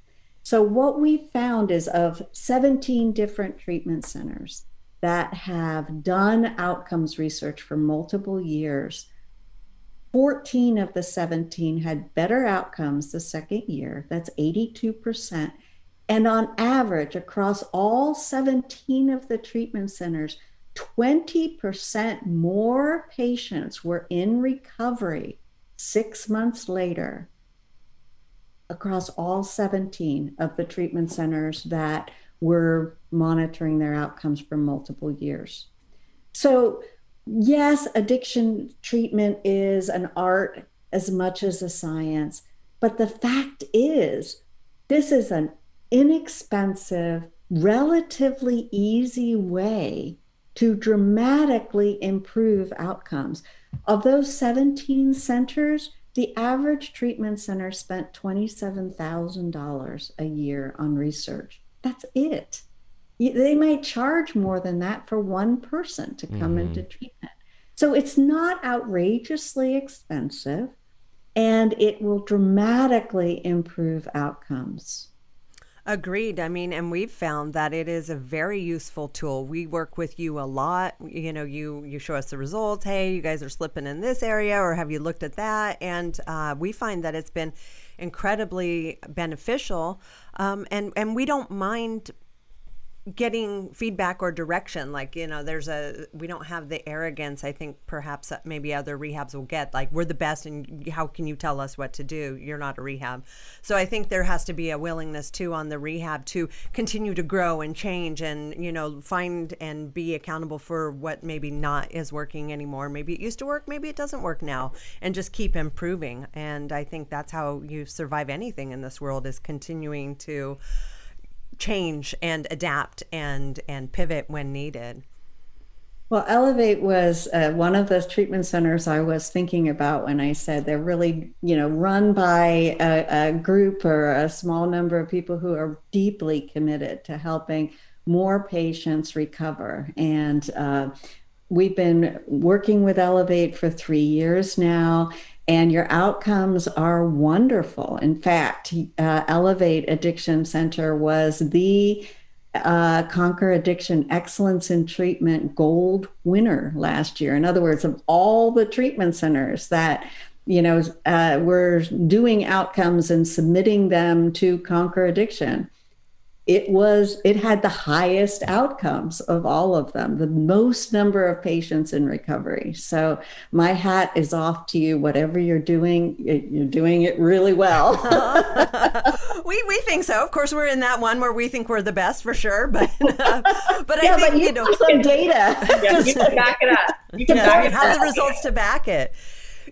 So, what we found is of 17 different treatment centers that have done outcomes research for multiple years, 14 of the 17 had better outcomes the second year. That's 82%. And on average, across all 17 of the treatment centers, 20% more patients were in recovery six months later across all 17 of the treatment centers that were monitoring their outcomes for multiple years. So, yes, addiction treatment is an art as much as a science, but the fact is, this is an inexpensive, relatively easy way to dramatically improve outcomes. Of those 17 centers, the average treatment center spent $27,000 a year on research. That's it. They might charge more than that for one person to come mm-hmm. into treatment. So it's not outrageously expensive and it will dramatically improve outcomes. Agreed. I mean, and we've found that it is a very useful tool. We work with you a lot. You know, you you show us the results. Hey, you guys are slipping in this area, or have you looked at that? And uh, we find that it's been incredibly beneficial. Um, and and we don't mind getting feedback or direction like you know there's a we don't have the arrogance i think perhaps uh, maybe other rehabs will get like we're the best and how can you tell us what to do? You're not a rehab. So i think there has to be a willingness too on the rehab to continue to grow and change and you know find and be accountable for what maybe not is working anymore. Maybe it used to work maybe it doesn't work now and just keep improving. And i think that's how you survive anything in this world is continuing to change and adapt and and pivot when needed. Well, Elevate was uh, one of the treatment centers I was thinking about when I said they're really, you know, run by a, a group or a small number of people who are deeply committed to helping more patients recover. And uh, we've been working with Elevate for three years now, and your outcomes are wonderful. In fact, uh, Elevate Addiction Center was the uh, Conquer Addiction Excellence in Treatment Gold winner last year. In other words, of all the treatment centers that you know uh, were doing outcomes and submitting them to Conquer Addiction, it was it had the highest outcomes of all of them the most number of patients in recovery. So my hat is off to you. Whatever you're doing you're doing it really well. We we think so. Of course we're in that one where we think we're the best for sure but uh, but yeah, i think but you, you know some data. Yeah, you can back it up. You can yeah, have the results to back it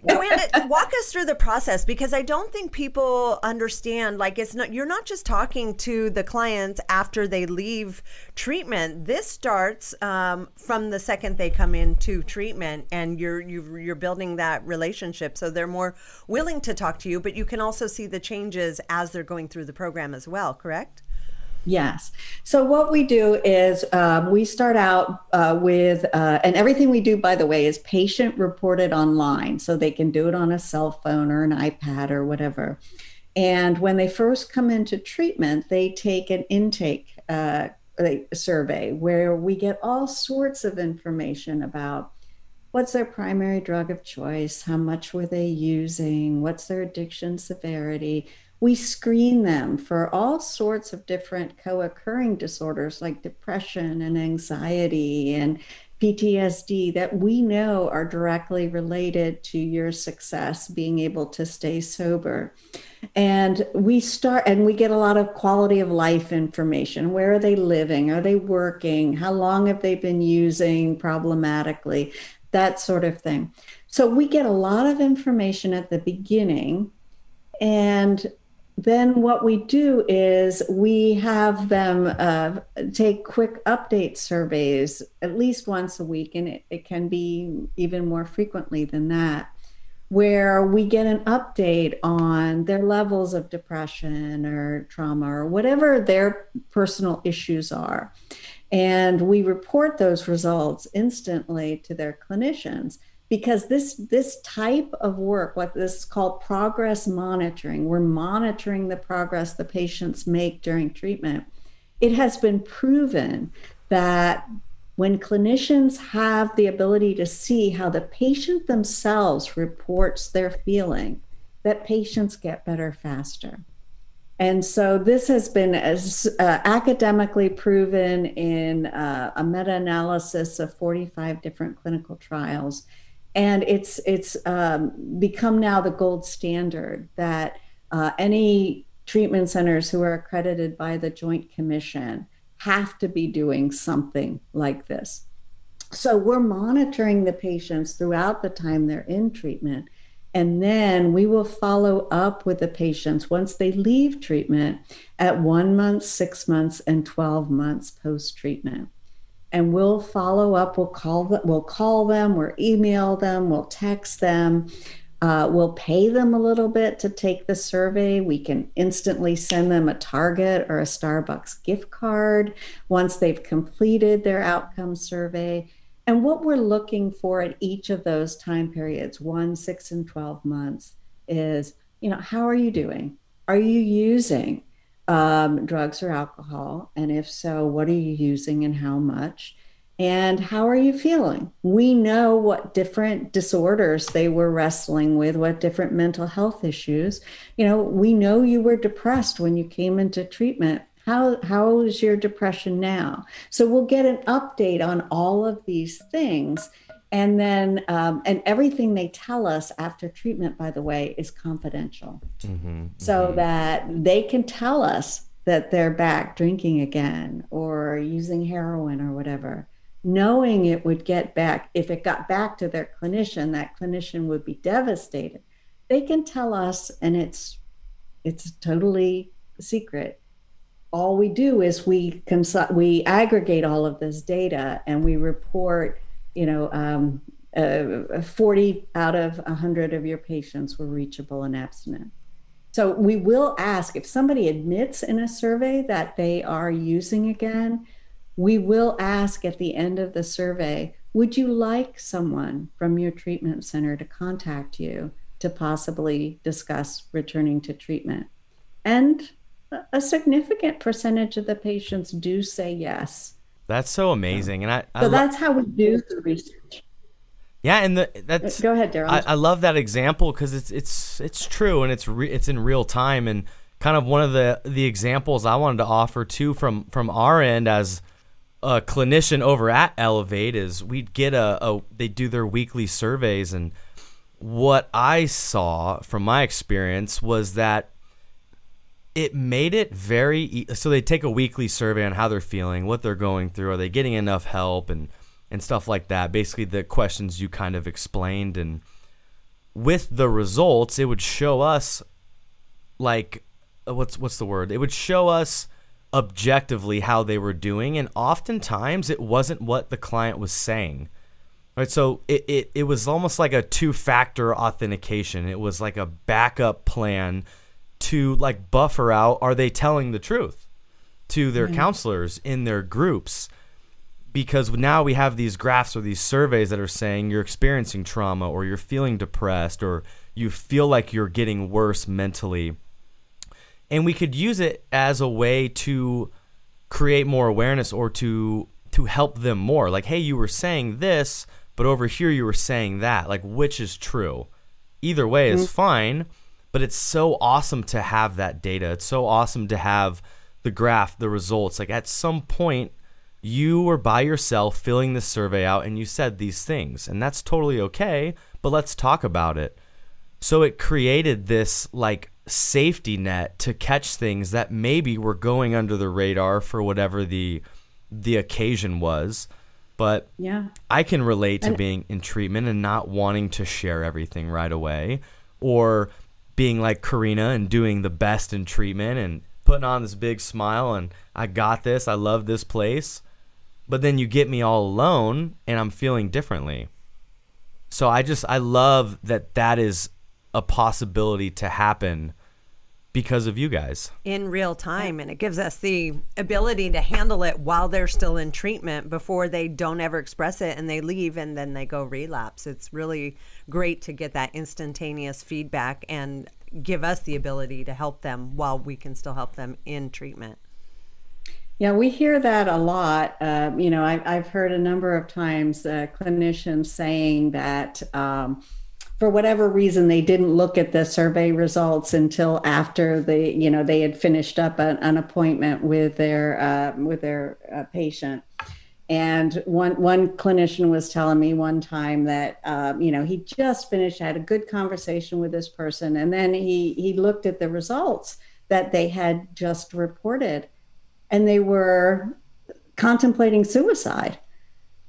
Joanna, walk us through the process because I don't think people understand. Like, it's not you're not just talking to the clients after they leave treatment. This starts um, from the second they come into treatment, and you're you're you're building that relationship, so they're more willing to talk to you. But you can also see the changes as they're going through the program as well. Correct? Yes. So what we do is um, we start out uh, with, uh, and everything we do, by the way, is patient reported online. So they can do it on a cell phone or an iPad or whatever. And when they first come into treatment, they take an intake uh, survey where we get all sorts of information about what's their primary drug of choice, how much were they using, what's their addiction severity we screen them for all sorts of different co occurring disorders like depression and anxiety and PTSD that we know are directly related to your success being able to stay sober. And we start and we get a lot of quality of life information. Where are they living? Are they working? How long have they been using problematically? that sort of thing. So we get a lot of information at the beginning. And then what we do is we have them uh, take quick update surveys at least once a week, and it, it can be even more frequently than that, where we get an update on their levels of depression or trauma or whatever their personal issues are. And we report those results instantly to their clinicians because this this type of work what this is called progress monitoring we're monitoring the progress the patients make during treatment. It has been proven that when clinicians have the ability to see how the patient themselves reports their feeling that patients get better faster. And so this has been as, uh, academically proven in uh, a meta-analysis of 45 different clinical trials and it's it's um, become now the gold standard that uh, any treatment centers who are accredited by the Joint Commission have to be doing something like this. So we're monitoring the patients throughout the time they're in treatment. And then we will follow up with the patients once they leave treatment at one month, six months, and 12 months post treatment and we'll follow up. We'll call them, we'll call them, we'll email them, we'll text them. Uh, we'll pay them a little bit to take the survey. We can instantly send them a Target or a Starbucks gift card once they've completed their outcome survey. And what we're looking for at each of those time periods, one, six, and 12 months, is you know, how are you doing? Are you using? Um, drugs or alcohol? And if so, what are you using and how much? And how are you feeling? We know what different disorders they were wrestling with, what different mental health issues. You know, we know you were depressed when you came into treatment. How how is your depression now? So we'll get an update on all of these things and then um, and everything they tell us after treatment by the way is confidential. Mm-hmm, so mm-hmm. that they can tell us that they're back drinking again or using heroin or whatever knowing it would get back. If it got back to their clinician that clinician would be devastated. They can tell us and it's it's totally secret. All we do is we consult we aggregate all of this data and we report you know, um, uh, 40 out of 100 of your patients were reachable and abstinent. So we will ask if somebody admits in a survey that they are using again, we will ask at the end of the survey, would you like someone from your treatment center to contact you to possibly discuss returning to treatment? And a significant percentage of the patients do say yes. That's so amazing, and I, I so that's how we do the research. Yeah, and the, that's go ahead, Daryl. I, I, love that example because it's it's it's true and it's re, it's in real time and kind of one of the the examples I wanted to offer too from from our end as a clinician over at Elevate is we'd get a, a they do their weekly surveys and what I saw from my experience was that it made it very so they take a weekly survey on how they're feeling, what they're going through, are they getting enough help and and stuff like that. Basically the questions you kind of explained and with the results it would show us like uh, what's what's the word? It would show us objectively how they were doing and oftentimes it wasn't what the client was saying. Right, so it, it, it was almost like a two factor authentication. It was like a backup plan to like buffer out are they telling the truth to their mm-hmm. counselors in their groups? Because now we have these graphs or these surveys that are saying you're experiencing trauma or you're feeling depressed or you feel like you're getting worse mentally. And we could use it as a way to create more awareness or to to help them more. Like hey you were saying this but over here you were saying that. Like which is true? Either way is mm-hmm. fine but it's so awesome to have that data. It's so awesome to have the graph, the results. Like at some point, you were by yourself filling this survey out and you said these things, and that's totally okay, but let's talk about it. So it created this like safety net to catch things that maybe were going under the radar for whatever the the occasion was. But yeah. I can relate to and, being in treatment and not wanting to share everything right away or being like Karina and doing the best in treatment and putting on this big smile and I got this, I love this place. But then you get me all alone and I'm feeling differently. So I just I love that that is a possibility to happen because of you guys. In real time and it gives us the ability to handle it while they're still in treatment before they don't ever express it and they leave and then they go relapse. It's really great to get that instantaneous feedback and give us the ability to help them while we can still help them in treatment. Yeah, we hear that a lot. Uh, you know, I, have heard a number of times uh, clinicians saying that um, for whatever reason they didn't look at the survey results until after they you know they had finished up an, an appointment with their uh, with their uh, patient. And one one clinician was telling me one time that um, you know he just finished had a good conversation with this person and then he he looked at the results that they had just reported and they were contemplating suicide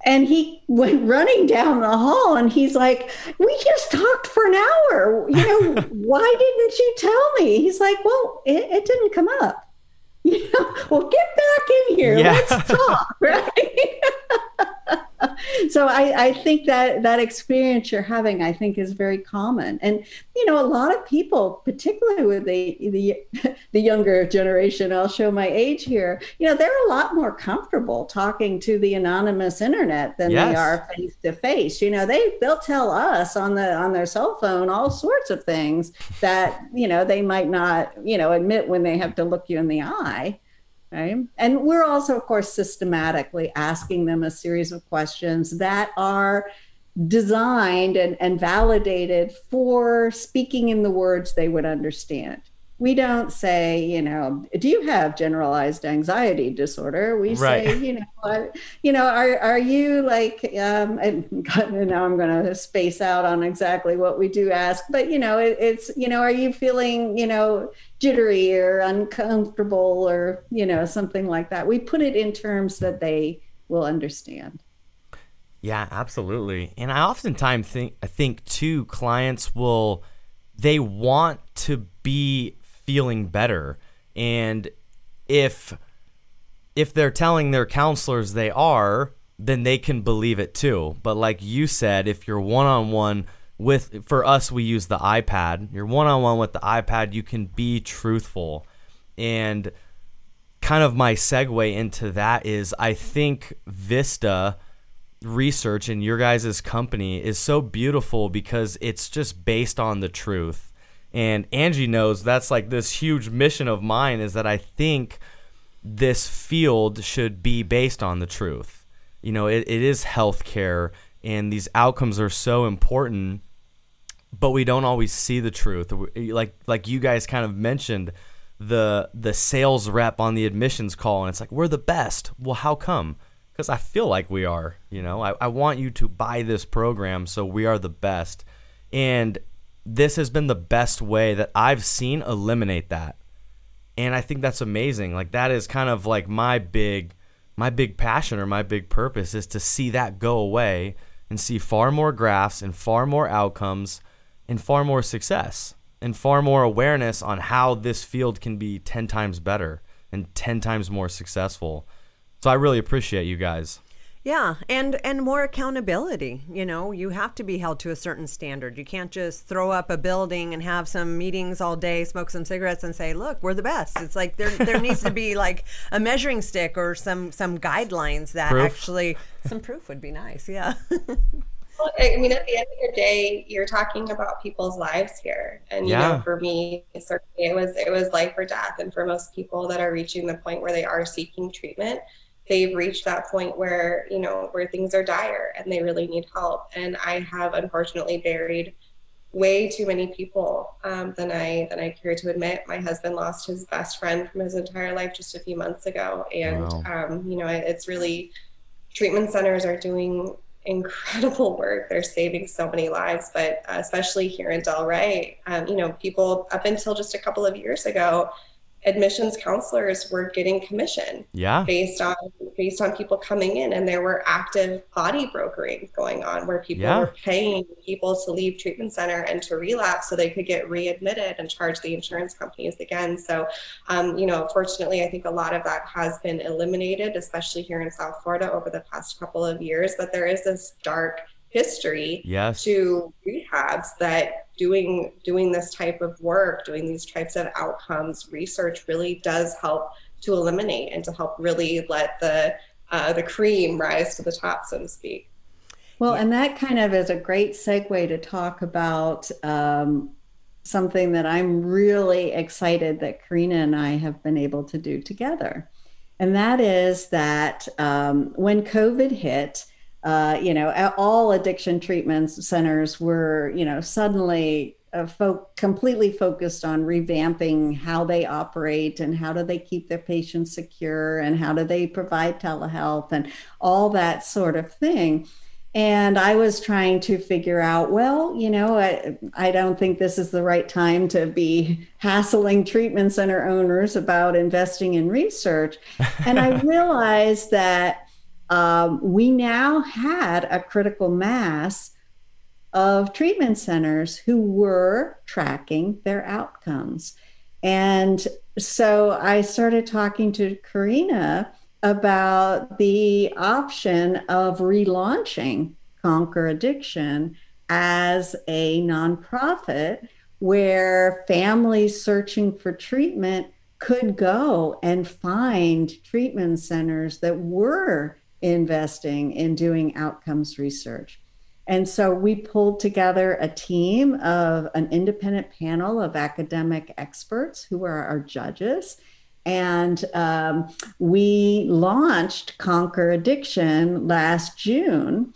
and he went running down the hall and he's like we just talked for an hour. You know why didn't you tell me? He's like well it, it didn't come up. You know well get back in here. Yeah. let's talk. Right so I, I think that that experience you're having, I think, is very common. And you know, a lot of people, particularly with the the the younger generation, I'll show my age here. You know, they're a lot more comfortable talking to the anonymous internet than yes. they are face to face. You know, they they'll tell us on the on their cell phone all sorts of things that you know they might not you know admit when they have to look you in the eye. Right? And we're also, of course, systematically asking them a series of questions that are designed and, and validated for speaking in the words they would understand we don't say, you know, do you have generalized anxiety disorder? We right. say, you know, are, you know, are are you like? Um, and now I'm going to space out on exactly what we do ask, but you know, it, it's you know, are you feeling, you know, jittery or uncomfortable or you know something like that? We put it in terms that they will understand. Yeah, absolutely. And I oftentimes think I think too clients will they want to be feeling better. And if if they're telling their counselors they are, then they can believe it too. But like you said, if you're one on one with for us we use the iPad. You're one on one with the iPad, you can be truthful. And kind of my segue into that is I think Vista research in your guys' company is so beautiful because it's just based on the truth and Angie knows that's like this huge mission of mine is that I think this field should be based on the truth. You know, it, it is healthcare and these outcomes are so important, but we don't always see the truth. Eh, like like you guys kind of mentioned the the sales rep on the admissions call and it's like we're the best. Well, how come? Because I feel like we are, you know. I, I want you to buy this program so we are the best. And this has been the best way that I've seen eliminate that. And I think that's amazing. Like that is kind of like my big my big passion or my big purpose is to see that go away and see far more graphs and far more outcomes and far more success and far more awareness on how this field can be 10 times better and 10 times more successful. So I really appreciate you guys. Yeah, and and more accountability. You know, you have to be held to a certain standard. You can't just throw up a building and have some meetings all day, smoke some cigarettes, and say, "Look, we're the best." It's like there there needs to be like a measuring stick or some some guidelines that proof. actually some proof would be nice. Yeah. well, I mean, at the end of the day, you're talking about people's lives here, and you know, for me, certainly it was it was life or death, and for most people that are reaching the point where they are seeking treatment they've reached that point where you know where things are dire and they really need help. And i have unfortunately buried way too many people um, than i than i care to admit. My husband lost his best friend from his entire life just a few months ago. And wow. um, you know it's really treatment centers are doing incredible work. They're saving so many lives. But uh, especially here in delray um, you know people up until just a couple of years ago admissions counselors were getting commission yeah based on based on people coming in and there were active body brokering going on where people Yeah. were paying people to leave treatment center and to relapse so they could get readmitted and charge the insurance companies again so um, you know fortunately i think a lot of that has been eliminated especially here in south florida over the past couple of years but there is this dark history yes to rehabs that doing doing this type of work doing these types of outcomes research really does help to eliminate and to help really let the uh, the cream rise to the top so to speak Well, and that kind of is a great segue to talk about um, something that I'm really excited that Karina and I have been able to do together. And that is that um, when COVID hit, uh, you know, all addiction treatment centers were, you know, suddenly uh, fo- completely focused on revamping how they operate and how do they keep their patients secure and how do they provide telehealth and all that sort of thing. And I was trying to figure out, well, you know, I, I don't think this is the right time to be hassling treatment center owners about investing in research. And I realized that um, we now had a critical mass of treatment centers who were tracking their outcomes. And so I started talking to Karina about the option of relaunching Conquer Addiction as a nonprofit where families searching for treatment could go and find treatment centers that were investing in doing outcomes research. And so we pulled together a team of an independent panel of academic experts who are our judges. And um, we launched Conquer Addiction last June.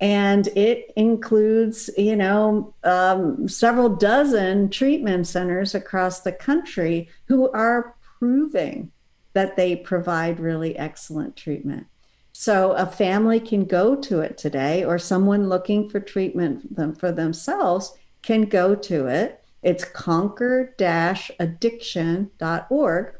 And it includes, you know, um, several dozen treatment centers across the country who are proving that they provide really excellent treatment. So a family can go to it today, or someone looking for treatment for themselves can go to it. It's conquer-addiction.org.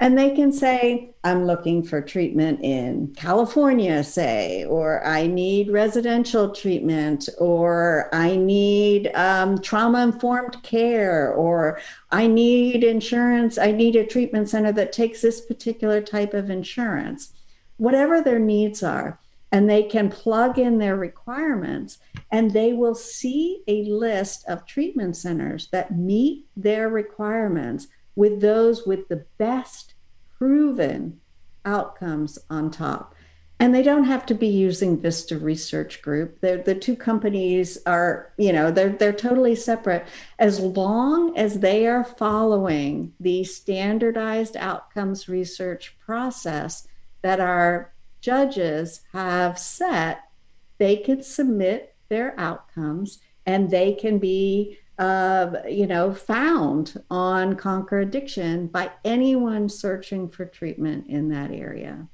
And they can say, I'm looking for treatment in California, say, or I need residential treatment, or I need um, trauma informed care, or I need insurance. I need a treatment center that takes this particular type of insurance whatever their needs are, and they can plug in their requirements, and they will see a list of treatment centers that meet their requirements with those with the best proven outcomes on top. And they don't have to be using Vista Research Group. They're, the two companies are, you know, they're they're totally separate. As long as they are following the standardized outcomes research process, that our judges have set, they can submit their outcomes and they can be, uh, you know, found on Conquer Addiction by anyone searching for treatment in that area.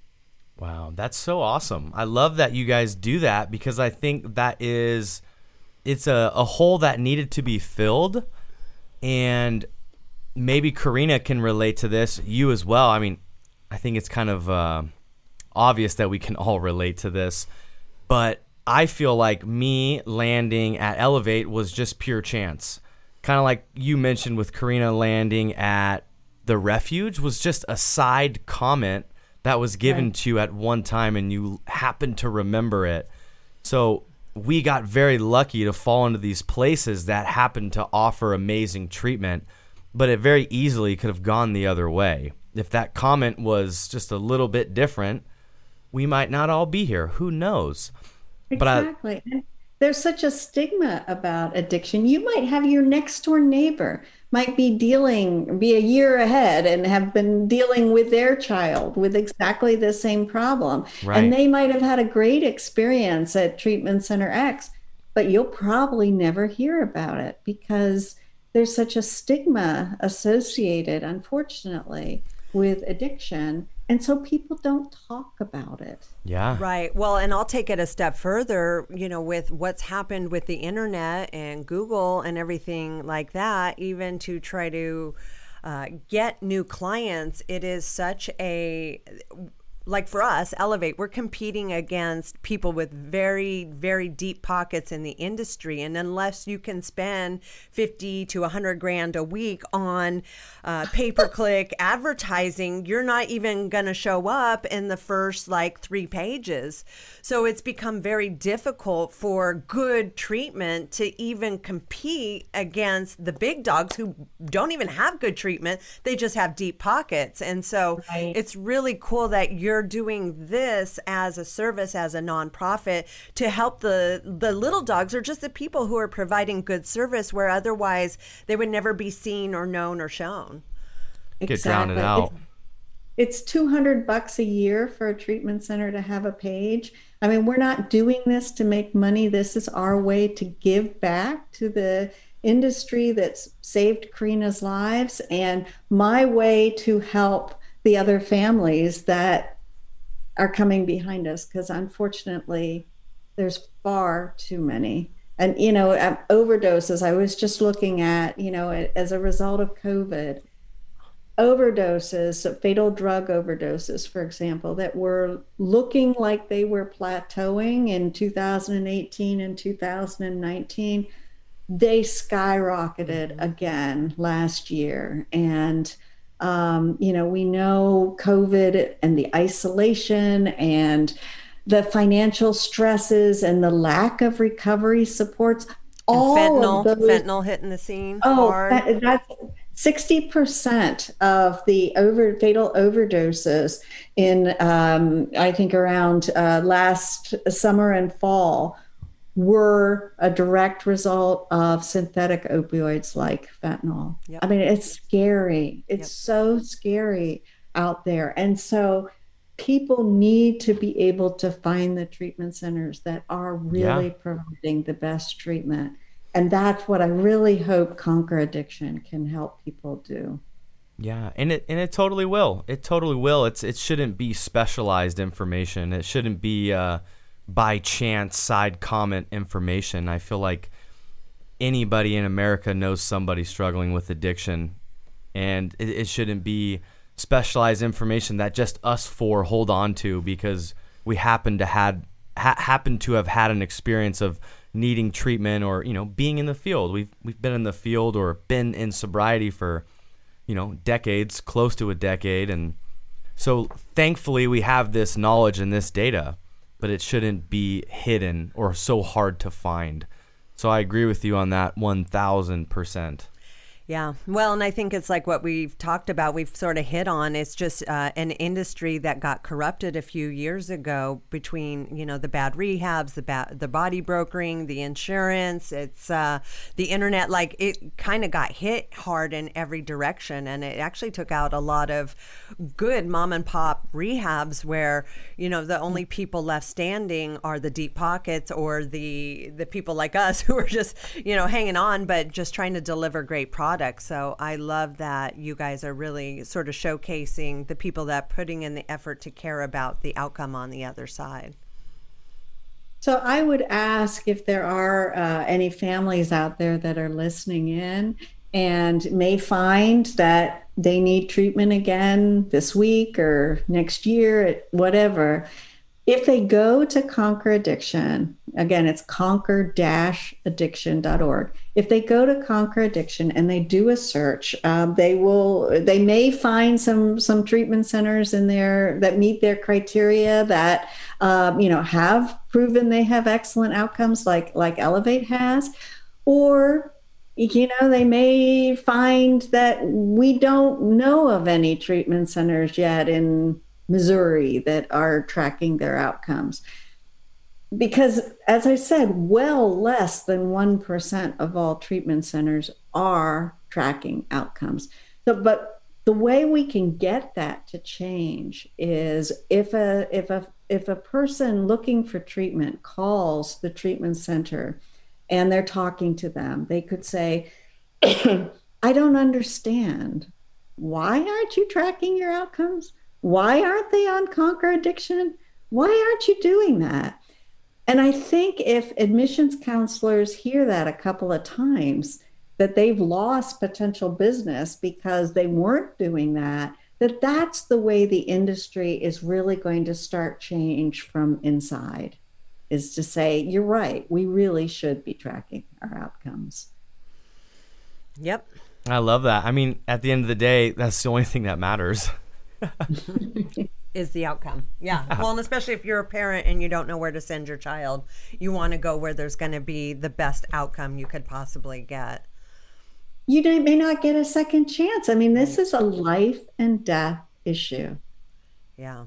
Wow, that's so awesome. I love that you guys do that because I think that is it's a, a hole that needed to be filled and maybe Karina can relate to this, you as well. I mean, I think it's kind of uh, obvious that we can all relate to this, but I feel like me landing at Elevate was just pure chance. Kind of like you mentioned with Karina landing at the refuge was just a side comment that was given Right. to you at one time and you happened to remember it. So we got very lucky to fall into these places that happened to offer amazing treatment, but it very easily could have gone the other way. If that comment was just a little bit different, we might not all be here. Who knows? But I- Exactly. There's such a stigma about addiction. You might have your next door neighbor might be dealing, be a year ahead and have been dealing with their child with exactly the same problem. Right. And they might have had a great experience at Treatment Center X, but you'll probably never hear about it because there's such a stigma associated, unfortunately, with addiction. And so people don't talk about it. Yeah. Right. Well, and I'll take it a step further, you know, with what's happened with the internet and Google and everything like that, even to try to uh, get new clients, it is such a like for us, Elevate, we're competing against people with very, very deep pockets in the industry. And unless you can spend 50 to 100 grand a week on uh, pay per click advertising, you're not even going to show up in the first like three pages. So it's become very difficult for good treatment to even compete against the big dogs who don't even have good treatment. They just have deep pockets. And so right. it's really cool that you're you're doing this as a service as a nonprofit to help the the little dogs or just the people who are providing good service where otherwise they would never be seen or known or shown. Get exactly. drowned out. It's, it's 200 bucks a year for a treatment center to have a page. I mean we're not doing this to make money. This is our way to give back to the industry that's saved Karina's lives and my way to help the other families that are coming behind us because unfortunately there's far too many. And you know overdoses i was just looking at you know as a result of covid overdoses fatal drug overdoses for example that were looking like they were plateauing in 2018 and 2019 they skyrocketed again last year. And um, you know, we know COVID and the isolation and the financial stresses and the lack of recovery supports. all fentanyl, of those, fentanyl hitting the scene. Oh, that, that's sixty percent of the over fatal overdoses in, um, I think, around uh, last summer and fall were a direct result of synthetic opioids like fentanyl. Yep. I mean, it's scary. It's yep. so scary out there. And so people need to be able to find the treatment centers that are really yeah. providing the best treatment. And that's what I really hope Conquer Addiction can help people do. Yeah, and it and it totally will. It totally will. It's it shouldn't be specialized information. It shouldn't be uh by chance side comment information. I feel like anybody in America knows somebody struggling with addiction, and it, it shouldn't be specialized information that just us four hold on to because we happen to had ha- happen to have had an experience of needing treatment or you know being in the field. We've we've been in the field or been in sobriety for you know decades, close to a decade, and so thankfully we have this knowledge and this data but it shouldn't be hidden or so hard to find. So I agree with you on that 1000%. Yeah. Well, and I think it's like what we've talked about, we've sort of hit on. It's just uh, an industry that got corrupted a few years ago between, you know, the bad rehabs, the the body brokering, the insurance, it's uh, the internet. Like it kind of got hit hard in every direction. And it actually took out a lot of good mom and pop rehabs where, you know, the only people left standing are the deep pockets or the, the people like us who are just, you know, hanging on, but just trying to deliver great products product. So I love that you guys are really sort of showcasing the people that putting in the effort to care about the outcome on the other side. So I would ask if there are uh, any families out there that are listening in and may find that they need treatment again this week or next year, whatever if they go to Conquer Addiction, again, it's conquer addiction.org. If they go to Conquer Addiction and they do a search, um, they will, they may find some, some treatment centers in there that meet their criteria that, um, you know, have proven they have excellent outcomes like, like Elevate has, or you know, they may find that we don't know of any treatment centers yet in Missouri that are tracking their outcomes. Because, as I said, well less than 1% of all treatment centers are tracking outcomes. So, but the way we can get that to change is if a if a if a person looking for treatment calls the treatment center and they're talking to them, they could say, I don't understand. Why aren't you tracking your outcomes? Why aren't they on Conquer Addiction? Why aren't you doing that? And I think if admissions counselors hear that a couple of times, that they've lost potential business because they weren't doing that that that's the way the industry is really going to start change from inside is to say you're right we really should be tracking our outcomes yep i love that i mean at the end of the day that's the only thing that matters is the outcome. Yeah. Well, and especially if you're a parent and you don't know where to send your child, you want to go where there's going to be the best outcome you could possibly get you may not get a second chance. I mean, this is a life and death issue. Yeah.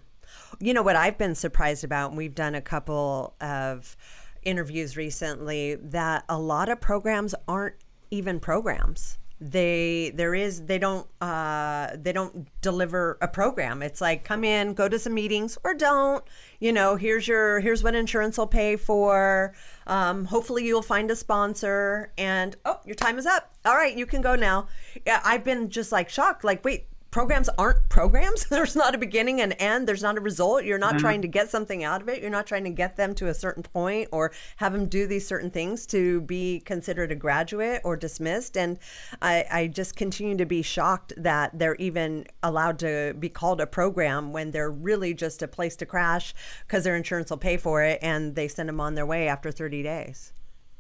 You know what I've been surprised about, and we've done a couple of interviews recently, that a lot of programs aren't even programs they there is they don't uh they don't deliver a program. It's like come in go to some meetings or don't you know here's your here's what insurance will pay for. Um hopefully you'll find a sponsor and oh your time is up. All right you can go now. Yeah i've been just like shocked. Like wait programs aren't programs. There's not a beginning and end. There's not a result. You're not mm-hmm. trying to get something out of it. You're not trying to get them to a certain point or have them do these certain things to be considered a graduate or dismissed. And I, I just continue to be shocked that they're even allowed to be called a program when they're really just a place to crash because their insurance will pay for it and they send them on their way after 30 days.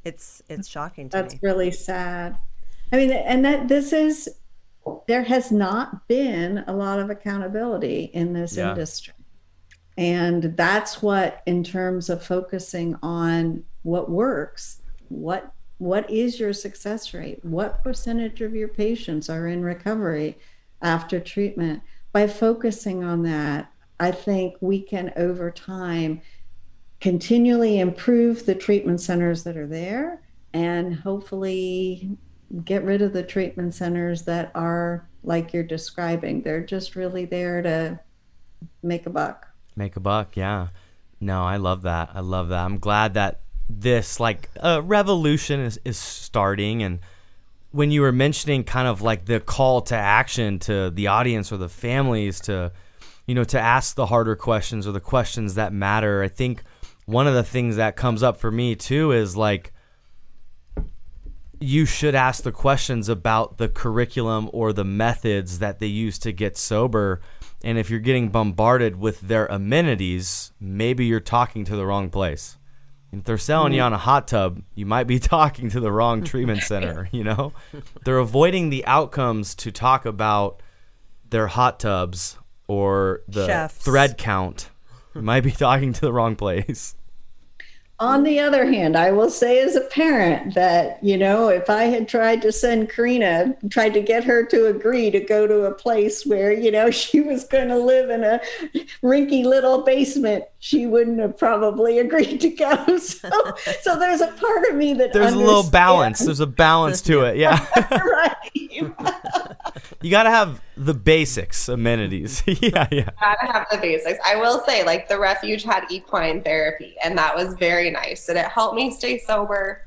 It's it's shocking to That's me. That's really sad. I mean, and that this is there has not been a lot of accountability in this yeah. industry. And that's what, in terms of focusing on what works, what what is your success rate? What percentage of your patients are in recovery after treatment? By focusing on that, I think we can over time continually improve the treatment centers that are there and hopefully get rid of the treatment centers that are like you're describing. They're just really there to make a buck. Make a buck, yeah. No, I love that. I love that. I'm glad that this like uh, revolution is, is starting and when you were mentioning kind of like the call to action to the audience or the families to you know to ask the harder questions or the questions that matter i think one of the things that comes up for me too is like you should ask the questions about the curriculum or the methods that they use to get sober. And if you're getting bombarded with their amenities, maybe you're talking to the wrong place. If they're selling you mm-hmm. on a hot tub, you might be talking to the wrong treatment center, you know? They're avoiding the outcomes to talk about their hot tubs or the Chefs. thread count. You might be talking to the wrong place. On the other hand, I will say as a parent that, you know, if I had tried to send Karina, tried to get her to agree to go to a place where, you know, she was going to live in a rinky little basement, she wouldn't have probably agreed to go. So, so there's a part of me that there's a little balance. There's a balance to it. Yeah. right. You got to have the basics amenities. yeah, yeah. Gotta have the basics. I will say, like the refuge had equine therapy, and that was very nice. and it helped me stay sober?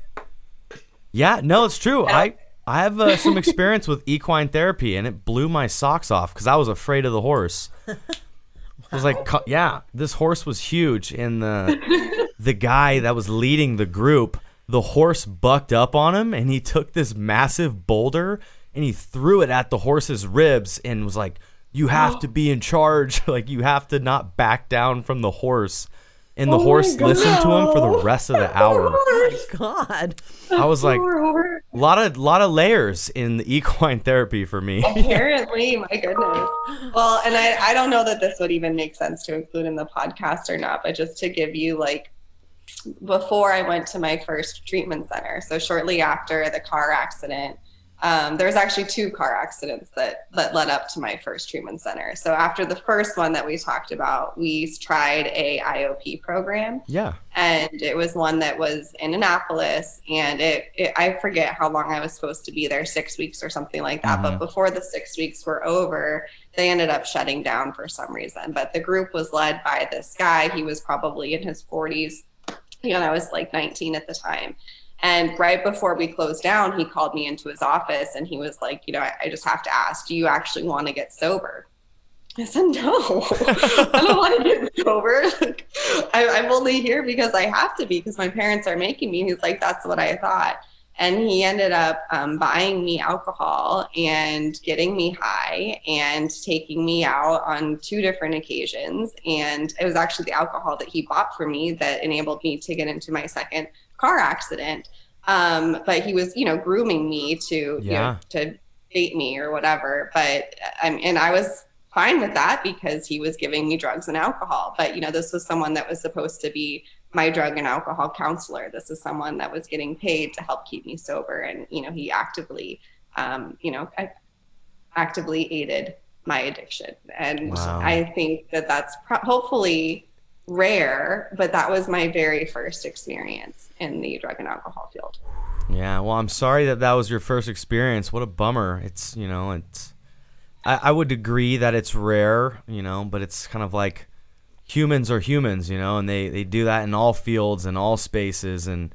Yeah, no, it's true. I I have uh, some experience with equine therapy, and it blew my socks off because I was afraid of the horse. wow. I was like, yeah, this horse was huge, and the the guy that was leading the group, the horse bucked up on him, and he took this massive boulder and he threw it at the horse's ribs and was like, "You have to be in charge. like you have to not back down from the horse." And the oh horse listened to him for the rest of the hour. Oh my god! I was like, a lot of lot of layers in the equine therapy for me. Apparently, my goodness. Well, and I I don't know that this would even make sense to include in the podcast or not, but just to give you like before I went to my first treatment center, so shortly after the car accident um, there was actually two car accidents that that led up to my first treatment center. So after the first one that we talked about, we tried a IOP program. Yeah, and it was one that was in Annapolis, and it, it I forget how long I was supposed to be there, six weeks or something like that. Mm-hmm. But before the six weeks were over, they ended up shutting down for some reason. But the group was led by this guy. He was probably in his 40s. You know, I was like 19 at the time and right before we closed down, he called me into his office and he was like, you know, I, I just have to ask, do you actually want to get sober? I said, no, I don't want to get sober. I, I'm only here because I have to be because my parents are making me. He's like, that's what I thought. and he ended up um, buying me alcohol and getting me high and taking me out on two different occasions and it was actually the alcohol that he bought for me that enabled me to get into my second car accident um, but he was you know grooming me to yeah. you know, to date me or whatever but um, and i was fine with that because he was giving me drugs and alcohol but you know this was someone that was supposed to be my drug and alcohol counselor. This is someone that was getting paid to help keep me sober, and you know he actively, um, you know, actively aided my addiction. And wow. I think that that's pro- hopefully rare, but that was my very first experience in the drug and alcohol field. Yeah, well, I'm sorry that that was your first experience. What a bummer. It's you know, it's. I, I would agree that it's rare, you know, but it's kind of like humans are humans, you know, and they, they do that in all fields and all spaces and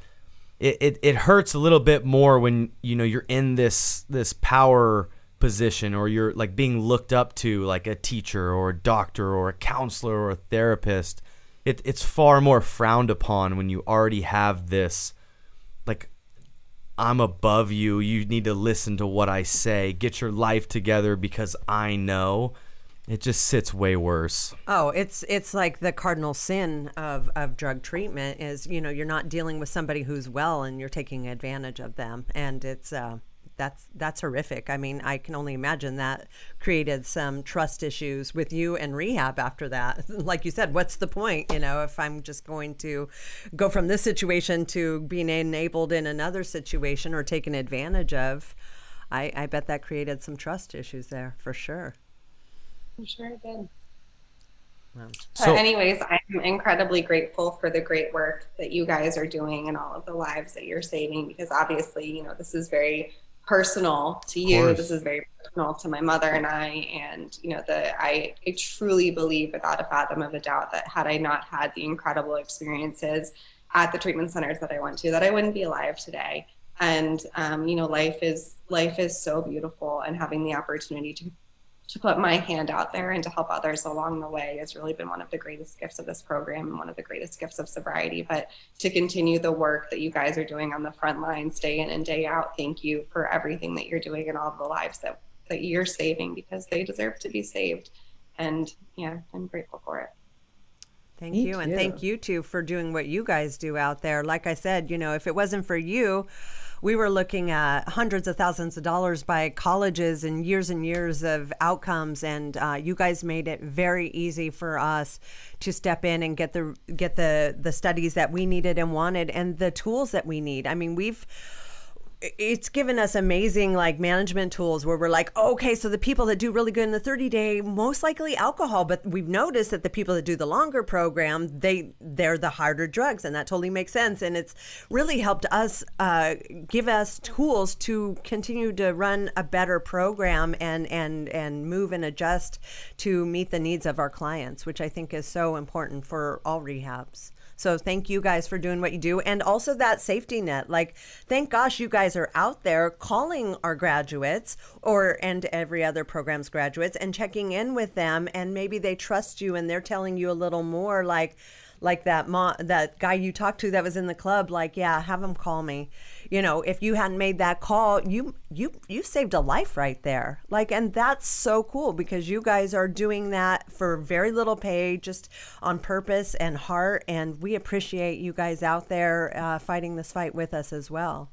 it, it, it hurts a little bit more when you know you're in this this power position or you're like being looked up to like a teacher or a doctor or a counselor or a therapist. It, it's far more frowned upon when you already have this like I'm above you. You need to listen to what I say. Get your life together because I know. It just sits way worse. Oh, it's it's like the cardinal sin of, of drug treatment is you know you're not dealing with somebody who's well and you're taking advantage of them, and it's uh, that's that's horrific. I mean, I can only imagine that created some trust issues with you and rehab after that. like you said, what's the point? You know, if I'm just going to go from this situation to being enabled in another situation or taken advantage of, I, I bet that created some trust issues there for sure. I'm sure it did. So, but anyways, I'm incredibly grateful for the great work that you guys are doing and all of the lives that you're saving because obviously, you know, this is very personal to you. This is very personal to my mother and I. And, you know, the I, I truly believe without a fathom of a doubt that had I not had the incredible experiences at the treatment centers that I went to, that I wouldn't be alive today. And um, you know, life is life is so beautiful and having the opportunity to to put my hand out there and to help others along the way has really been one of the greatest gifts of this program and one of the greatest gifts of sobriety. But to continue the work that you guys are doing on the front lines day in and day out, thank you for everything that you're doing and all the lives that, that you're saving because they deserve to be saved. And yeah, I'm grateful for it. Thank Me you. Too. And thank you too for doing what you guys do out there. Like I said, you know, if it wasn't for you, we were looking at hundreds of thousands of dollars by colleges and years and years of outcomes and uh, you guys made it very easy for us to step in and get the get the the studies that we needed and wanted and the tools that we need. I mean we've it's given us amazing like management tools where we're like okay so the people that do really good in the 30 day most likely alcohol. But we've noticed that the people that do the longer program they they're the harder drugs and that totally makes sense. And it's really helped us uh, give us tools to continue to run a better program and and and move and adjust to meet the needs of our clients which i think is so important for all rehabs so thank you guys for doing what you do. And also that safety net. Like, thank gosh you guys are out there calling our graduates or and every other program's graduates and checking in with them. And maybe they trust you and they're telling you a little more like, like that that guy you talked to that was in the club like yeah have him call me you know if you hadn't made that call you you you saved a life right there. Like and that's so cool because you guys are doing that for very little pay just on purpose and heart. And we appreciate you guys out there uh, fighting this fight with us as well.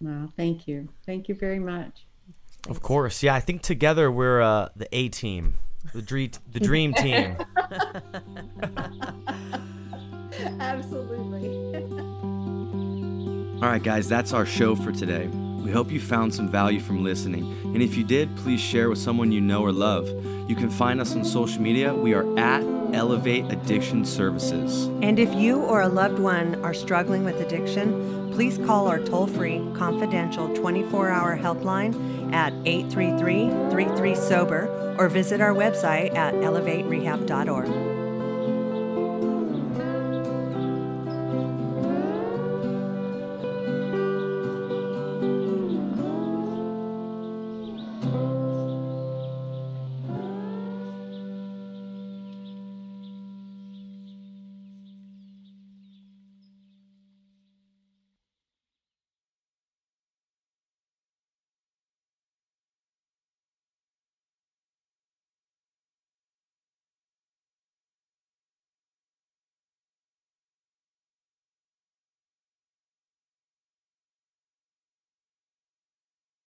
Well thank you. Thank you very much. Of course. Yeah i think together we're uh, the a team the dream, the dream team. Absolutely. All right, guys, that's our show for today. We hope you found some value from listening. And if you did, please share with someone you know or love. You can find us on social media. We are at Elevate Addiction Services. And if you or a loved one are struggling with addiction, please call our toll free, confidential 24 hour helpline at 833 33 Sober or visit our website at elevaterehab.org.